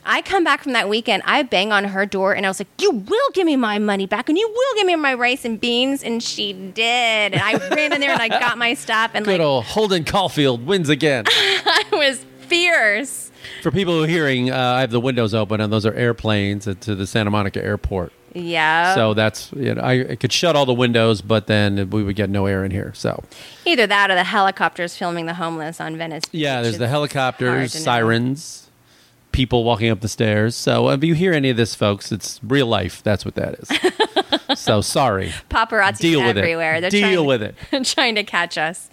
I come back from that weekend, I bang on her door and I was like, You will give me my money back and you will give me my rice and beans. And she did. And I ran in there and I got my stuff and Good like old Holden Caulfield wins again. [LAUGHS] I was fierce. For people who are hearing, uh, I have the windows open, and those are airplanes to the Santa Monica airport. Yeah. So that's you know, I, I could shut all the windows, but then we would get no air in here. So Either that or the helicopters filming the homeless on Venice. yeah, there's the helicopters, sirens, people walking up the stairs. So if you hear any of this, folks, it's real life. That's what that is. [LAUGHS] so sorry. Paparazzi Deal with it. everywhere. They're Deal with it. [LAUGHS] trying to catch us.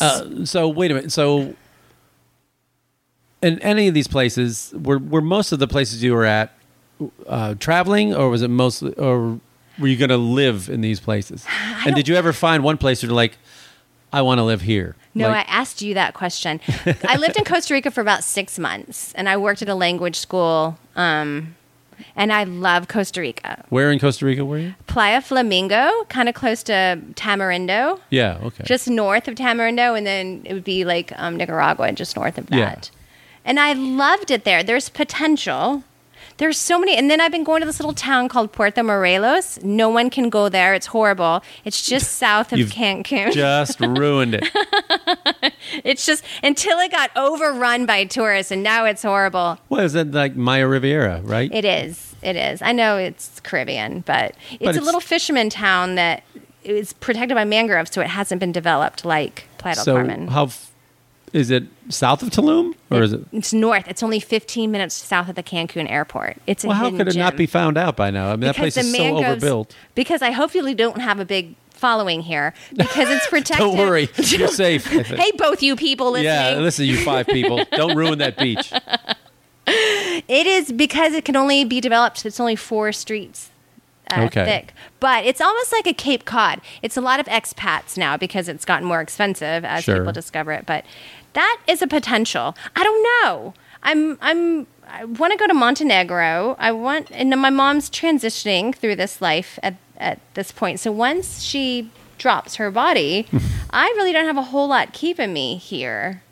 Uh, so wait a minute. So in any of these places, were were most of the places you were at uh, traveling, or was it mostly, or were you going to live in these places? [SIGHS] And did you ever find one place where you're like, I want to live here? No, Like- I asked you that question. [LAUGHS] I lived in Costa Rica for about six months, and I worked at a language school. Um, and I love Costa Rica. where in Costa Rica were you? Playa Flamingo, kind of close to Tamarindo, Yeah. Okay. just north of Tamarindo, and then it would be like um, Nicaragua, just north of that. And I loved it there. There's potential. There's so many, and then I've been going to this little town called Puerto Morelos. No one can go there. It's horrible. It's just [LAUGHS] south of You've Cancun. just ruined it. [LAUGHS] It's just until it got overrun by tourists, and now it's horrible. What is that like Maya Riviera, right? It is. It is. I know it's Caribbean, but it's a it's- little fisherman town that is protected by mangroves, so it hasn't been developed like Playa del so Carmen. how f- is it south of Tulum, or is it? It's north. It's only 15 minutes south of the Cancun airport. It's a Well, how could it not be found out by now? I mean, that place is so overbuilt. Because I hopefully don't have a big following here because it's [LAUGHS] protected. Don't worry, [LAUGHS] you're safe. Hey, both you people listening. Yeah, listen, you five people. Don't ruin that beach. [LAUGHS] It is because it can only be developed. It's only four streets uh, Okay. thick, but it's almost like a Cape Cod. It's a lot of expats now because it's gotten more expensive as Sure. people discover it. But that is a potential. I don't know. I'm I'm I want to go to Montenegro. I want, and my mom's transitioning through this life at at this point. So once she drops her body, [LAUGHS] I really don't have a whole lot keeping me here.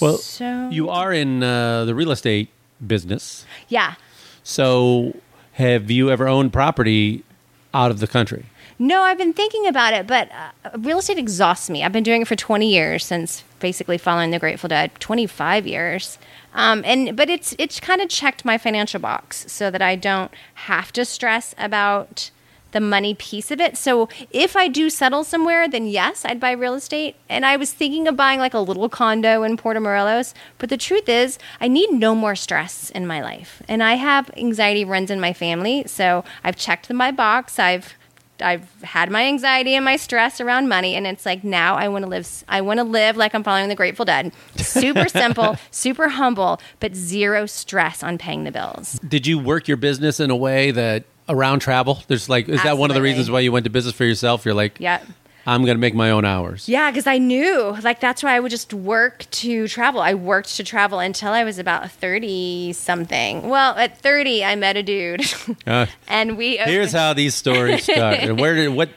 Well, So- you are in uh, the real estate business. Yeah. So, have you ever owned property out of the country? No, I've been thinking about it, but uh, real estate exhausts me. I've been doing it for 20 years since basically following the Grateful Dead, 25 years. Um, and but it's it's kind of checked my financial box so that I don't have to stress about the money piece of it. So if I do settle somewhere, then yes, I'd buy real estate. And I was thinking of buying like a little condo in Puerto Morelos. But the truth is, I need no more stress in my life. And I have anxiety runs in my family. So I've checked my box. I've I've had my anxiety and my stress around money, and it's like now I want to live. I want to live like I'm following the Grateful Dead. Super [LAUGHS] simple, super humble, but zero stress on paying the bills. Did you work your business in a way that around travel? There's like, is that one of the reasons why you went to business for yourself? You're like, Yeah. I'm going to make my own hours. Yeah, because I knew like that's why I would just work to travel. I worked to travel until I was about thirty something. Well, at thirty, I met a dude, Uh, [LAUGHS] and we here's how these stories start. And [LAUGHS] where did what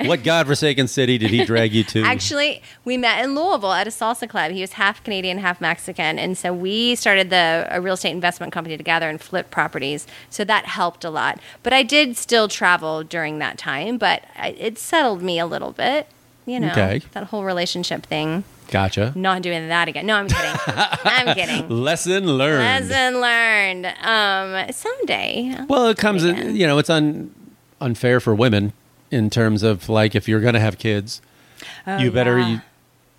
[LAUGHS] what godforsaken city did he drag you to? Actually, we met in Louisville at a salsa club. He was half Canadian, half Mexican, and so we started the a real estate investment company together and flipped properties. So that helped a lot. But I did still travel during that time, but I, it settled me a little bit. You know, Okay. that whole relationship thing. gotcha. Not doing that again. No, I'm kidding. [LAUGHS] I'm kidding. Lesson learned. Lesson learned. Um, someday. Well, it comes in, you know, it's un, unfair for women in terms of like if you're going to have kids, you better, Oh, yeah. you,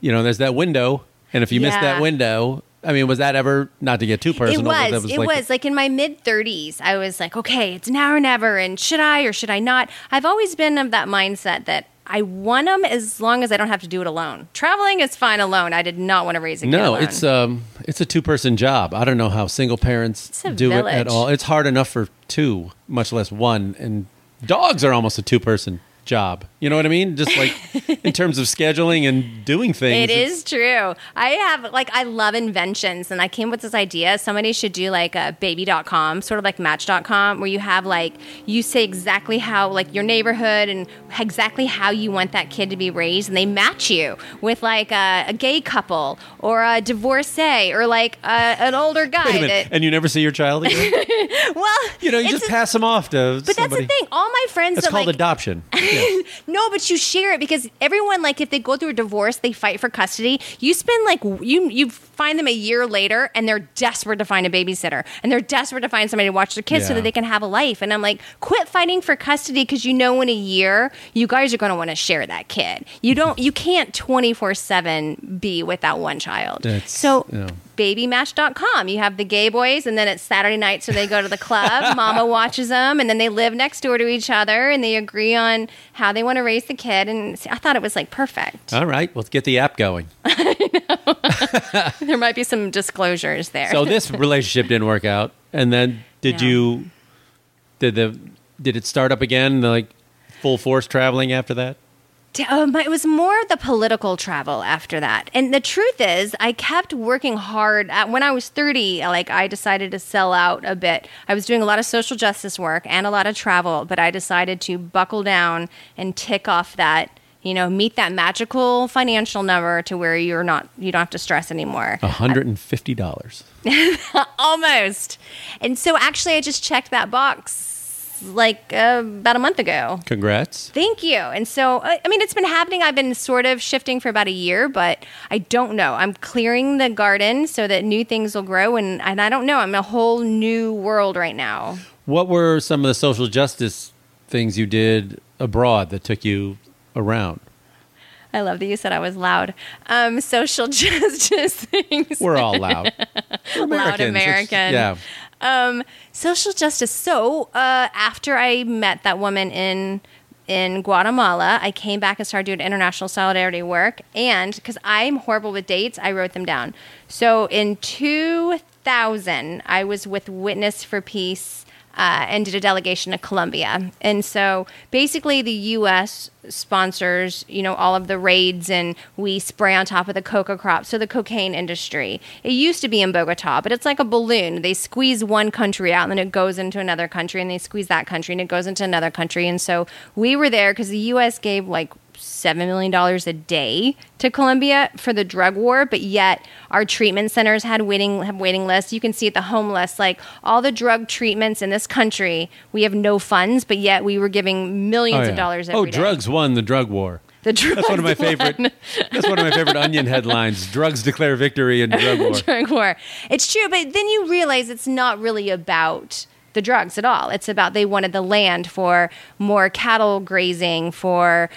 you know, there's that window. And if you miss that window, I mean, was that ever, not to get too personal, It was. that it was like in my mid 30s. I was like, okay, it's now or never, and should I or should I not? I've always been of that mindset that I want them as long as I don't have to do it alone. Traveling is fine alone. I did not want to raise a kid No, alone. it's um, it's a two person job. I don't know how single parents do it at all. It's hard enough for two, much less one. And dogs are almost a two person job. You know what I mean? Just like [LAUGHS] in terms of scheduling and doing things. It's- true. I have like I love inventions and I came with this idea somebody should do like a baby.com, sort of like match.com where you have like you say exactly how like your neighborhood and exactly how you want that kid to be raised and they match you with like a, a gay couple or a divorcee or like a, an older guy that And you never see your child again? [LAUGHS] well you know, you just a- pass them off to but somebody. that's the thing. All my friends It's called like adoption. [LAUGHS] Yeah. [LAUGHS] no, but you share it because everyone like if they go through a divorce, they fight for custody. You spend like you you find them a year later and they're desperate to find a babysitter and they're desperate to find somebody to watch their kids so that they can have a life. And I'm like, quit fighting for custody because you know in a year you guys are going to want to share that kid. You don't you can't 24/7 be with that one child. That's- so yeah. babymatch.com. You have the gay boys, and then it's Saturday night, so they go to the club. [LAUGHS] Mama watches them, and then they live next door to each other, and they agree on how they want to raise the kid. And I thought it was like perfect. All right, let's get the app going. [LAUGHS] There might be some disclosures there. So this relationship didn't work out, and then did No. you? Did the did it start up again? Like full force traveling after that? Um, it was more the political travel after that. And the truth is, I kept working hard. At, when I was 30, like I decided to sell out a bit. I was doing a lot of social justice work and a lot of travel, but I decided to buckle down and tick off that, you know, meet that magical financial number to where you're not, you don't have to stress anymore. hundred and fifty dollars. [LAUGHS] Almost. And so actually, I just checked that box like uh, about a month ago. Congrats. Thank you. And so, I mean, it's been happening. I've been sort of shifting for about a year, but I don't know. I'm clearing the garden so that new things will grow. And, and I don't know. I'm in a whole new world right now. What were some of the social justice things you did abroad that took you around? I love that you said I was loud. Um, social [LAUGHS] justice things. We're all loud. [LAUGHS] We're Loud. It's- American. Yeah. Um, social justice. So uh, after I met that woman in in Guatemala, I came back and started doing international solidarity work. And because I'm horrible with dates, I wrote them down. So in 2000, I was with Witness for Peace. Uh, and did a delegation to Colombia, and so basically the U.S. sponsors, you know, all of the raids, and we spray on top of the coca crop. So the cocaine industry, it used to be in Bogota, but it's like a balloon. They squeeze one country out, and then it goes into another country, and they squeeze that country, and it goes into another country. And so we were there because the U.S. gave like seven million dollars a day to Colombia for the drug war, but yet our treatment centers had waiting have waiting lists. You can see at the homeless, like all the drug treatments in this country, we have no funds, but yet we were giving millions Oh, of yeah. dollars. Oh, every day. drugs won the drug war. The drugs That's one of my favorite. won. That's one of my favorite Onion headlines. Drugs declare victory in drug [LAUGHS] war. drug war. It's true, but then you realize it's not really about the drugs at all. It's about they wanted the land for more cattle grazing, for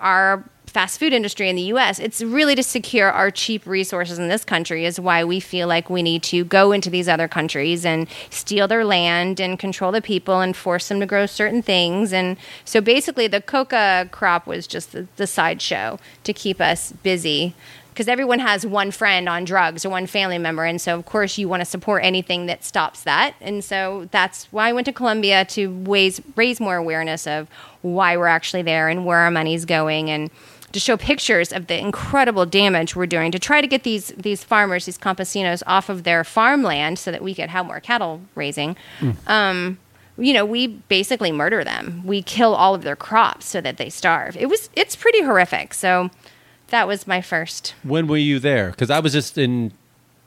our fast food industry in the US. It's really to secure our cheap resources in this country is why we feel like we need to go into these other countries and steal their land and control the people and force them to grow certain things. And so basically the coca crop was just the, the sideshow to keep us busy because everyone has one friend on drugs or one family member and so of course you want to support anything that stops that and so that's why i went to colombia to raise, raise more awareness of why we're actually there and where our money's going and to show pictures of the incredible damage we're doing to try to get these these farmers these campesinos off of their farmland so that we could have more cattle raising um, you know, we basically murder them. We kill all of their crops so that they starve. It was it's pretty horrific. So that was my first. When were you there? Because I was just in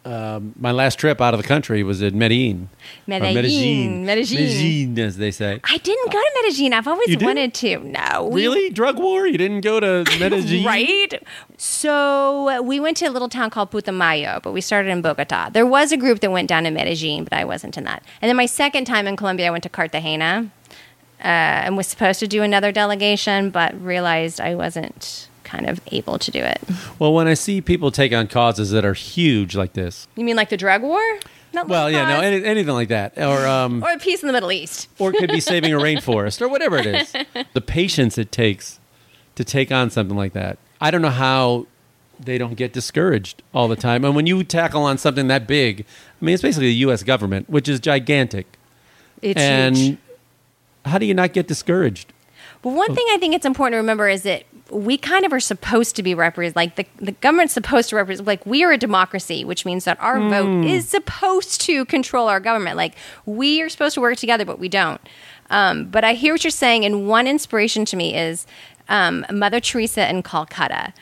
um, my last trip out of the country was in Medellin. Or Medellin. Medellin. Medellin, as they say. I didn't go to Medellin. I've always wanted to. No. Really? Drug war? You didn't go to [LAUGHS] Medellin? Right? So uh, we went to a little town called Putumayo, but we started in Bogota. There was a group that went down to Medellin, but I wasn't in that. And then my second time in Colombia, I went to Cartagena uh, and was supposed to do another delegation, but realized I wasn't kind of able to do it. Well, when I see people take on causes that are huge like this, You mean like the drug war? Not well, yeah, no, any, anything like that, or um, or peace in the Middle East. or it could be [LAUGHS] saving a rainforest, or whatever it is. [LAUGHS] The patience it takes to take on something like that. I don't know how they don't get discouraged all the time. And when you tackle on something that big, I mean, it's basically the U.S. government, which is gigantic. It's and huge. how do you not get discouraged? Well, one thing I think it's important to remember is that we kind of are supposed to be represented. Like the, the government's supposed to represent. Like we are a democracy, which means that our vote is supposed to control our government. Like we are supposed to work together, but we don't. Um, but I hear what you're saying, and one inspiration to me is um, Mother Teresa in Calcutta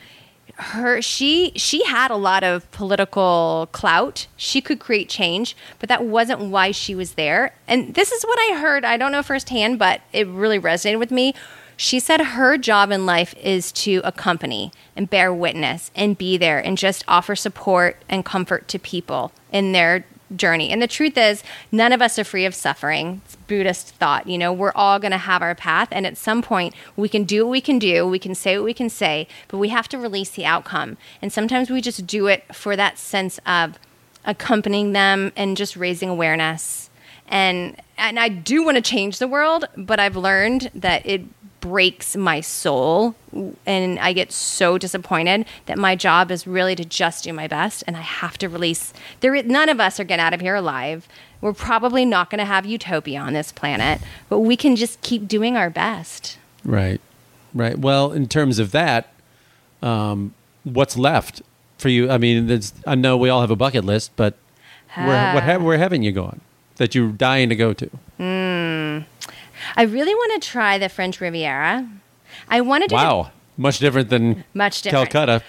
her she she had a lot of political clout she could create change but that wasn't why she was there and this is what i heard i don't know firsthand but it really resonated with me she said her job in life is to accompany and bear witness and be there and just offer support and comfort to people in their journey. And the truth is, none of us are free of suffering. It's Buddhist thought. You know, we're all going to have our path. And at some point, we can do what we can do, we can say what we can say, but we have to release the outcome. And sometimes we just do it for that sense of accompanying them and just raising awareness. And and I do want to change the world, but I've learned that it breaks my soul and I get so disappointed that my job is really to just do my best and I have to release there is, none of us are getting out of here alive. We're probably not going to have utopia on this planet, but we can just keep doing our best. Right, right. Well, in terms of that, um, what's left for you? I mean, there's, I know we all have a bucket list, but where, what ha- [SIGHS] where haven't you gone that you're dying to go to? Mm. I really want to try the French Riviera. I wanted to Wow, much different than Much different. Calcutta.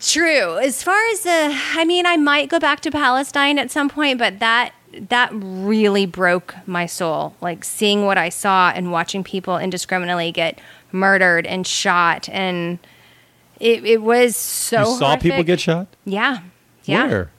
True. As far as the, I mean, I might go back to Palestine at some point, but that that really broke my soul. Like seeing what I saw and watching people indiscriminately get murdered and shot, and it it was so. you saw people get shot. Yeah, yeah. Where?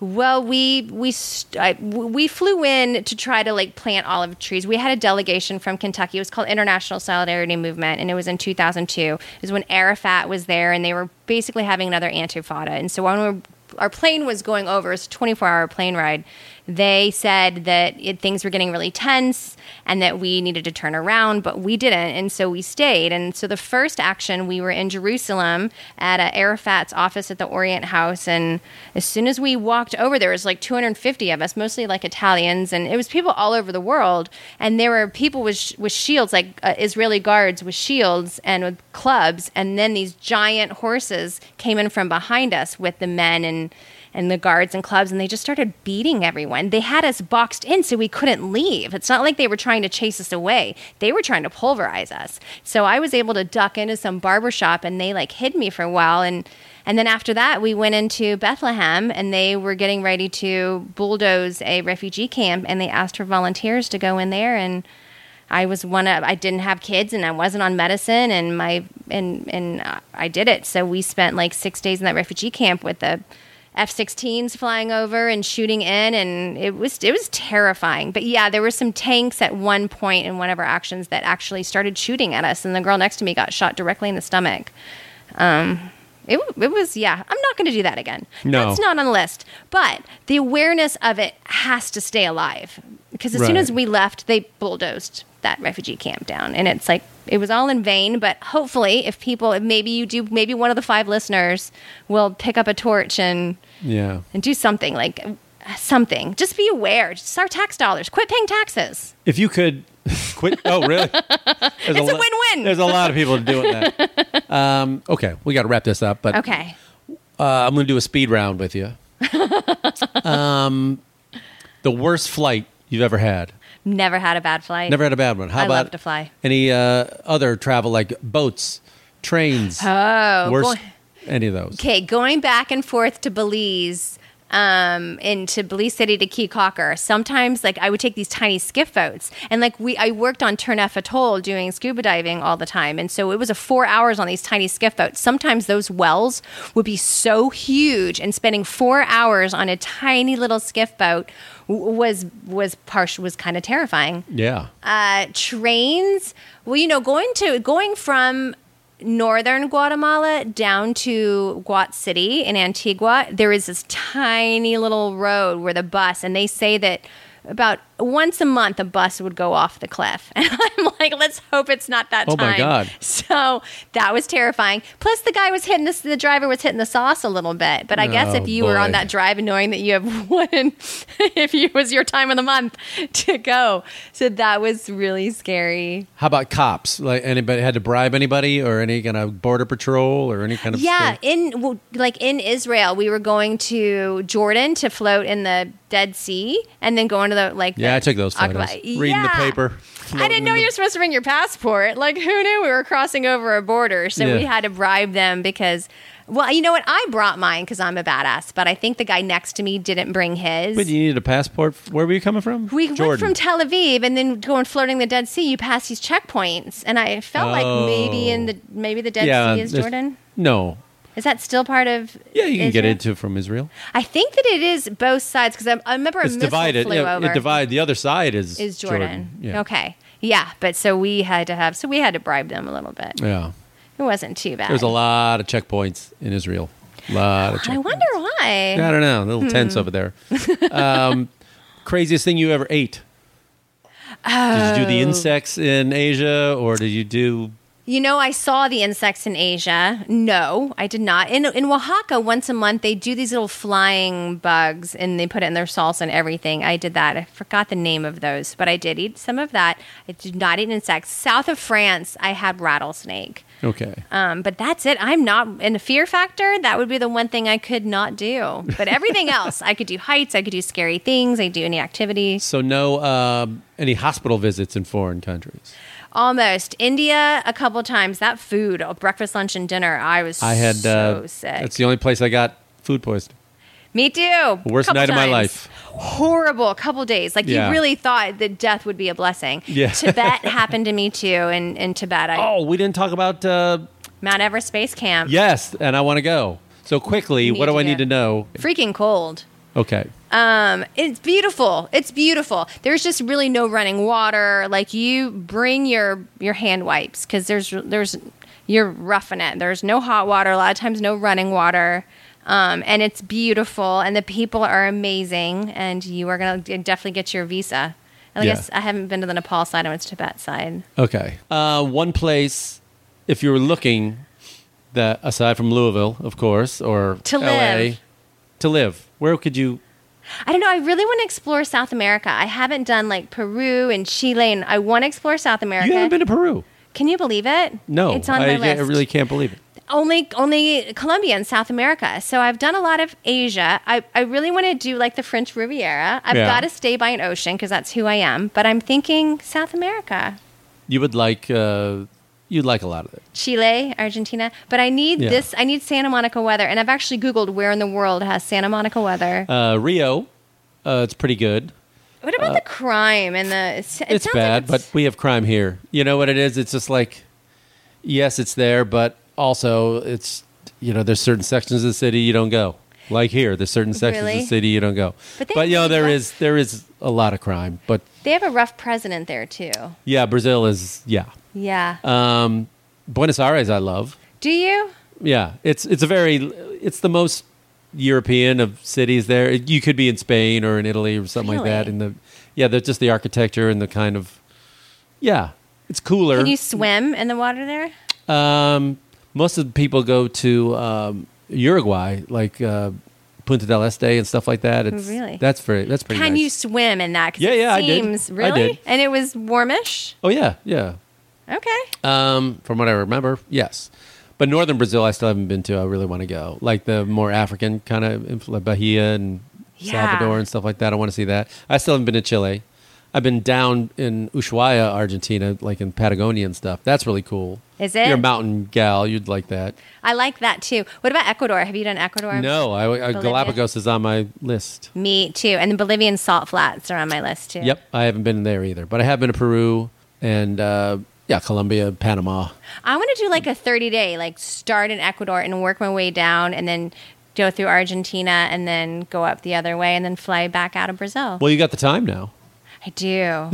Well, we we st- I, we flew in to try to like plant olive trees. We had a delegation from Kentucky. It was called International Solidarity Movement, and it was in 2002. It was when Arafat was there, and they were basically having another Intifada. And so when we our plane was going over, it's a 24 hour plane ride. They said that it, things were getting really tense and that we needed to turn around, but we didn't. And so we stayed. And so the first action, we were in Jerusalem at uh, Arafat's office at the Orient House. And as soon as we walked over, there was like 250 of us, mostly like Italians. And it was people all over the world. And there were people with, with shields, like uh, Israeli guards with shields and with clubs. And then these giant horses came in from behind us with the men and and the guards and clubs, and they just started beating everyone. They had us boxed in so we couldn't leave. It's not like they were trying to chase us away. They were trying to pulverize us. So I was able to duck into some barber shop and they like hid me for a while and and then after that we went into Bethlehem and they were getting ready to bulldoze a refugee camp and they asked for volunteers to go in there and I was one of I didn't have kids and I wasn't on medicine and my and and I did it. So we spent like 6 days in that refugee camp with the F-16s flying over and shooting in and it was it was terrifying. But yeah, there were some tanks at one point in one of our actions that actually started shooting at us and the girl next to me got shot directly in the stomach. Um it, it was yeah i'm not going to do that again No. that's not on the list but the awareness of it has to stay alive because as soon as we left they bulldozed that refugee camp down and it's like it was all in vain but hopefully if people if maybe you do maybe one of the five listeners will pick up a torch and Yeah. and do something like something just be aware just our tax dollars quit paying taxes If you could quit. Oh, really? [LAUGHS] There's It's a lo- win-win. There's a lot of people doing that. [LAUGHS] Um, okay, we got to wrap this up, but okay uh, I'm going to do a speed round with you. [LAUGHS] um, the worst flight you've ever had. Never had a bad flight Never had a bad one. How I about love to fly. any uh, other travel like boats, trains? oh worst, boy. any of those? Okay, going back and forth to Belize, um, into Belize City to Caye Caulker. Sometimes, like I would take these tiny skiff boats, and like we, I worked on Turneffe Atoll doing scuba diving all the time, and so it was a four hours on these tiny skiff boats. Sometimes those wells would be so huge, and spending four hours on a tiny little skiff boat was was partial was kind of terrifying Yeah. uh, trains. Well, you know, going to going from northern Guatemala down to Guat City in Antigua, there is this tiny little road where the bus, and they say that about once a month a bus would go off the cliff, [LAUGHS] and I'm like, let's hope it's not that oh, time. Oh, time. my God. So that was terrifying. Plus, the guy was hitting this. The driver was hitting the sauce a little bit. But I guess Oh, if you were on that drive and knowing that you have [LAUGHS] one, if it was your time of the month to go, so that was really scary. How about cops? Like anybody had to bribe anybody or any kind of border patrol or any kind of Yeah, in well, like in Israel, we were going to Jordan to float in the Dead Sea, and then going to the like. Yeah, the I took those photos. Aqaba- Reading the paper. I didn't know you were supposed to bring your passport. Like, who knew we were crossing over a border? So Yeah. we had to bribe them because, well, you know what? I brought mine because I'm a badass, but I think the guy next to me didn't bring his. But you needed a passport. Where were you coming from? we went from Tel Aviv and then going floating the Dead Sea. You pass these checkpoints, and I felt like oh. maybe in the maybe the Dead yeah, Sea is Jordan. No. Is that still part of? Yeah, you can get into from Israel. I think that it is both sides because I, I remember a It's missile divided. flew Yeah, over. it divided. The other side is is Jordan. Yeah. Okay. Yeah, but so we had to have so we had to bribe them a little bit. Yeah. It wasn't too bad. There's a lot of checkpoints in Israel. A lot of checkpoints. I wonder why. I don't know. A little tense over there. Um, [LAUGHS] craziest thing you ever ate? Did you do the Oh. insects in Asia, or did you do? You know, I saw the insects in Asia. No, I did not. In in Oaxaca, once a month they do these little flying bugs, and they put it in their salsa and everything. I did that. I forgot the name of those, but I did eat some of that. I did not eat insects. South of France, I had rattlesnake. Okay. Um, but that's it. I'm not in the fear factor. That would be the one thing I could not do. But [LAUGHS] everything else, I could do heights. I could do scary things. I could do any activity. So no um, any hospital visits in foreign countries. Almost India a couple times. That food, breakfast, lunch, and dinner. I was I had. so uh, sick. That's the only place I got food poisoning. Me too. Worst Couple night of my life. Horrible. A couple days. Like Yeah. you really thought that death would be a blessing. Yeah. Tibet [LAUGHS] happened to me too. In in Tibet, I Oh, we didn't talk about. Uh, Mount Everest Base Camp. yes, and I want to go. So quickly, what do I need to know? Freaking cold. Okay. Um, it's beautiful. It's beautiful. There's just really no running water. Like you bring your your hand wipes because there's there's you're roughing it. There's no hot water. A lot of times, no running water. Um, and it's beautiful, and the people are amazing, and you are gonna definitely get your visa. I Yeah. guess I haven't been to the Nepal side. I went to Tibet side. Okay. Uh, one place, if you were looking, that aside from Louisville, of course, or To LA, live. to live, where could you? I don't know. I really want to explore South America. I haven't done like Peru and Chile, and I want to explore South America. You haven't been to Peru. Can you believe it? No, it's on I, my I really can't believe it. only only Colombia and South America. So I've done a lot of Asia. I, I really want to do like the French Riviera. I've Yeah. got to stay by an ocean because that's who I am. But I'm thinking South America, You would like uh, you'd like a lot of it. Chile, Argentina. But I need Yeah. this. I need Santa Monica weather, and I've actually Googled where in the world has Santa Monica weather. Uh, Rio, uh, it's pretty good. what about the crime and the? It it's bad, like it's- but we have crime here. You know what it is? It's just like, yes, it's there, but also it's you know there's certain sections of the city you don't go. Like here, there's certain sections of the city you don't go. But But you know there rough- is there is a lot of crime. But they have a rough president there too. yeah, Brazil is yeah. Yeah. Um, Buenos Aires, I love. Do you? Yeah, it's it's a very it's the most European of cities. There, you could be in Spain or in Italy or something like that. In the yeah, they're just the architecture and the kind of yeah, it's cooler. Can you swim in the water there? Um, most of the people go to um, Uruguay, like uh, Punta del Este and stuff like that. It's, Really? That's very that's pretty. Can nice. you swim in that? Yeah, it yeah, I did. seems, I Really? did. And it was warmish. Oh yeah, yeah. Okay. Um, from what I remember, yes. But northern Brazil, I still haven't been to. I really want to go. Like the more African kind of like Bahia and Yeah. Salvador and stuff like that. I want to see that. I still haven't been to Chile. I've been down in Ushuaia, Argentina, like in Patagonia and stuff. That's really cool. Is it? You're a mountain gal. You'd like that. I like that too. What about Ecuador? Have you done Ecuador? No, I, I, Galapagos is on my list. Me too. And the Bolivian salt flats are on my list too. Yep, I haven't been there either, but I have been to Peru and uh, yeah, Colombia, Panama. I want to do like a 30 day, like start in Ecuador and work my way down and then go through Argentina and then go up the other way and then fly back out of Brazil. Well, you got the time now. I do.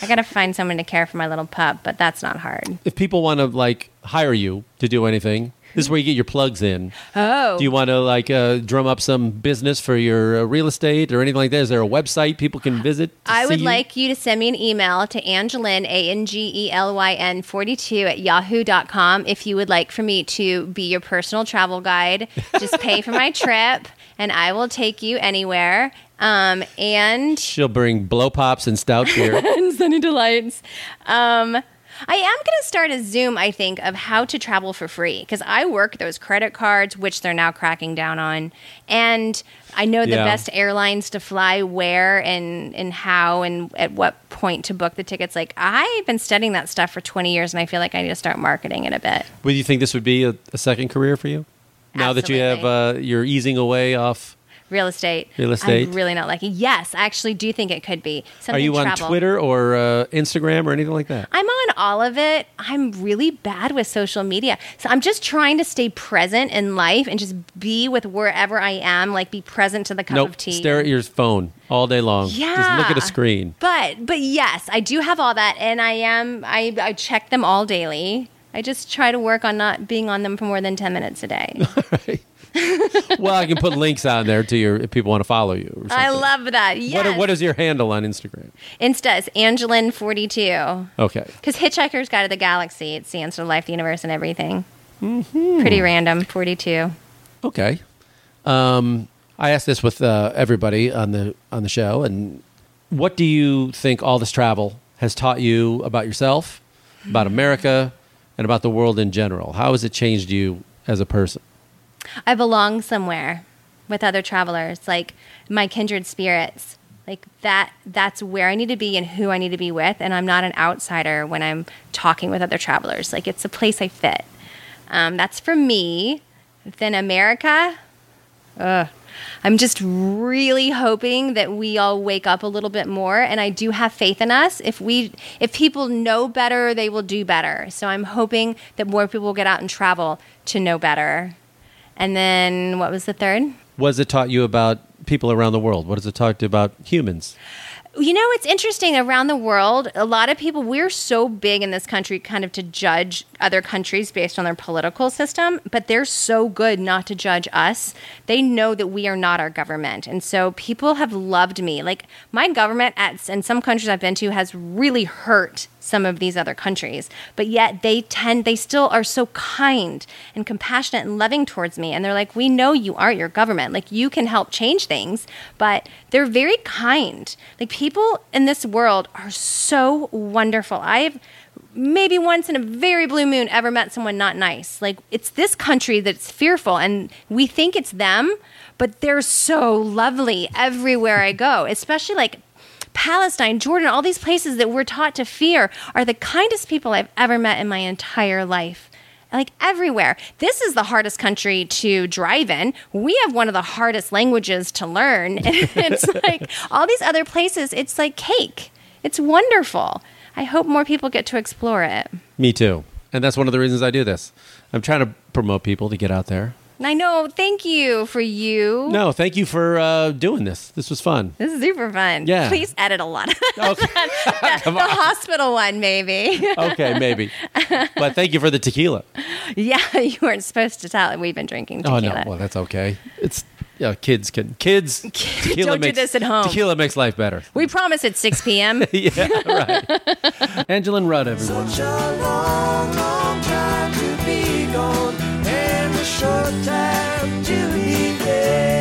I got to [LAUGHS] find someone to care for my little pup, but that's not hard. If people want to like hire you to do anything, this is where you get your plugs in. Oh. Do you want to like uh, drum up some business for your uh, real estate or anything like that? Is there a website people can visit? to I would you? like you to send me an email to Angelyn, A N G E L Y N 42 at yahoo.com if you would like for me to be your personal travel guide. Just pay for my [LAUGHS] trip and I will take you anywhere. Um, and She'll bring blow pops and stout beer. [LAUGHS] and Sunny Delights. Um, I am going to start a Zoom, I think, of how to travel for free because I work those credit cards, which they're now cracking down on, and I know the Yeah. best airlines to fly where and and how and at what point to book the tickets. Like I've been studying that stuff for twenty years, and I feel like I need to start marketing it a bit. Would you think this would be a, a second career for you? Now that you have uh, you're easing away off. Real estate. Real estate? I'm really not liking. Yes, I actually do think it could be. Something Are you on. Twitter or uh, Instagram or anything like that? I'm on all of it. I'm really bad with social media. So I'm just trying to stay present in life and just be with wherever I am, like be present to the cup nope. of tea. Stare at your phone all day long. yeah. Just look at a screen. But but yes, I do have all that and I am I, I check them all daily. I just try to work on not being on them for more than 10 minutes a day. [LAUGHS] [LAUGHS] well, I can put links on there to your if people want to follow you. Or I love that. Yes. What, what is your handle on Instagram? Insta is Angelyn42. Okay. Because Hitchhiker's Guide to the Galaxy, it stands for life, the universe, and everything. Pretty random, 42. Okay. Um, I asked this with uh, everybody on the on the show, and what do you think all this travel has taught you about yourself, about America, and about the world in general? How has it changed you as a person? I belong somewhere with other travelers, like my kindred spirits. Like that that's where I need to be and who I need to be with and I'm not an outsider when I'm talking with other travelers. Like it's a place I fit. Um, that's for me. Then America, ugh. I'm just really hoping that we all wake up a little bit more and I do have faith in us. If we if people know better, they will do better. So I'm hoping that more people will get out and travel to know better. And then what was the third? What has it taught you about people around the world? What has it taught you about humans? You know, it's interesting around the world. A lot of people, we're so big in this country kind of to judge other countries based on their political system, but they're so good not to judge us. They know that we are not our government. And so people have loved me. Like my government at in some countries I've been to has really hurt some of these other countries, but yet they tend, they still are so kind and compassionate and loving towards me. And they're like, we know you aren't your government. Like you can help change things, but they're very kind. Like people in this world are so wonderful. I've maybe once in a very blue moon ever met someone not nice. Like it's this country that's fearful and we think it's them, but they're so lovely everywhere I go, especially like Palestine, Jordan, all these places that we're taught to fear are the kindest people I've ever met in my entire life. Like everywhere. This is the hardest country to drive in. We have one of the hardest languages to learn. [LAUGHS] it's [LAUGHS] like all these other places, it's like cake. It's wonderful. I hope more people get to explore it. Me too. And that's one of the reasons I do this. I'm trying to promote people to get out there. And I know. Thank you for you. No, thank you for uh, doing this. This was fun. This is super fun. Yeah. Please edit a lot. [LAUGHS] Okay. the, [LAUGHS] the on. hospital one, maybe. [LAUGHS] okay, maybe. But thank you for the tequila. yeah, you weren't supposed to tell. We've been drinking tequila. Oh no, well that's okay. It's yeah, kids can kids. Tequila Don't do makes, this at home. Tequila makes life better. We promise at 6 p.m. yeah, right. Angelyn Rudd, everyone short time to be there.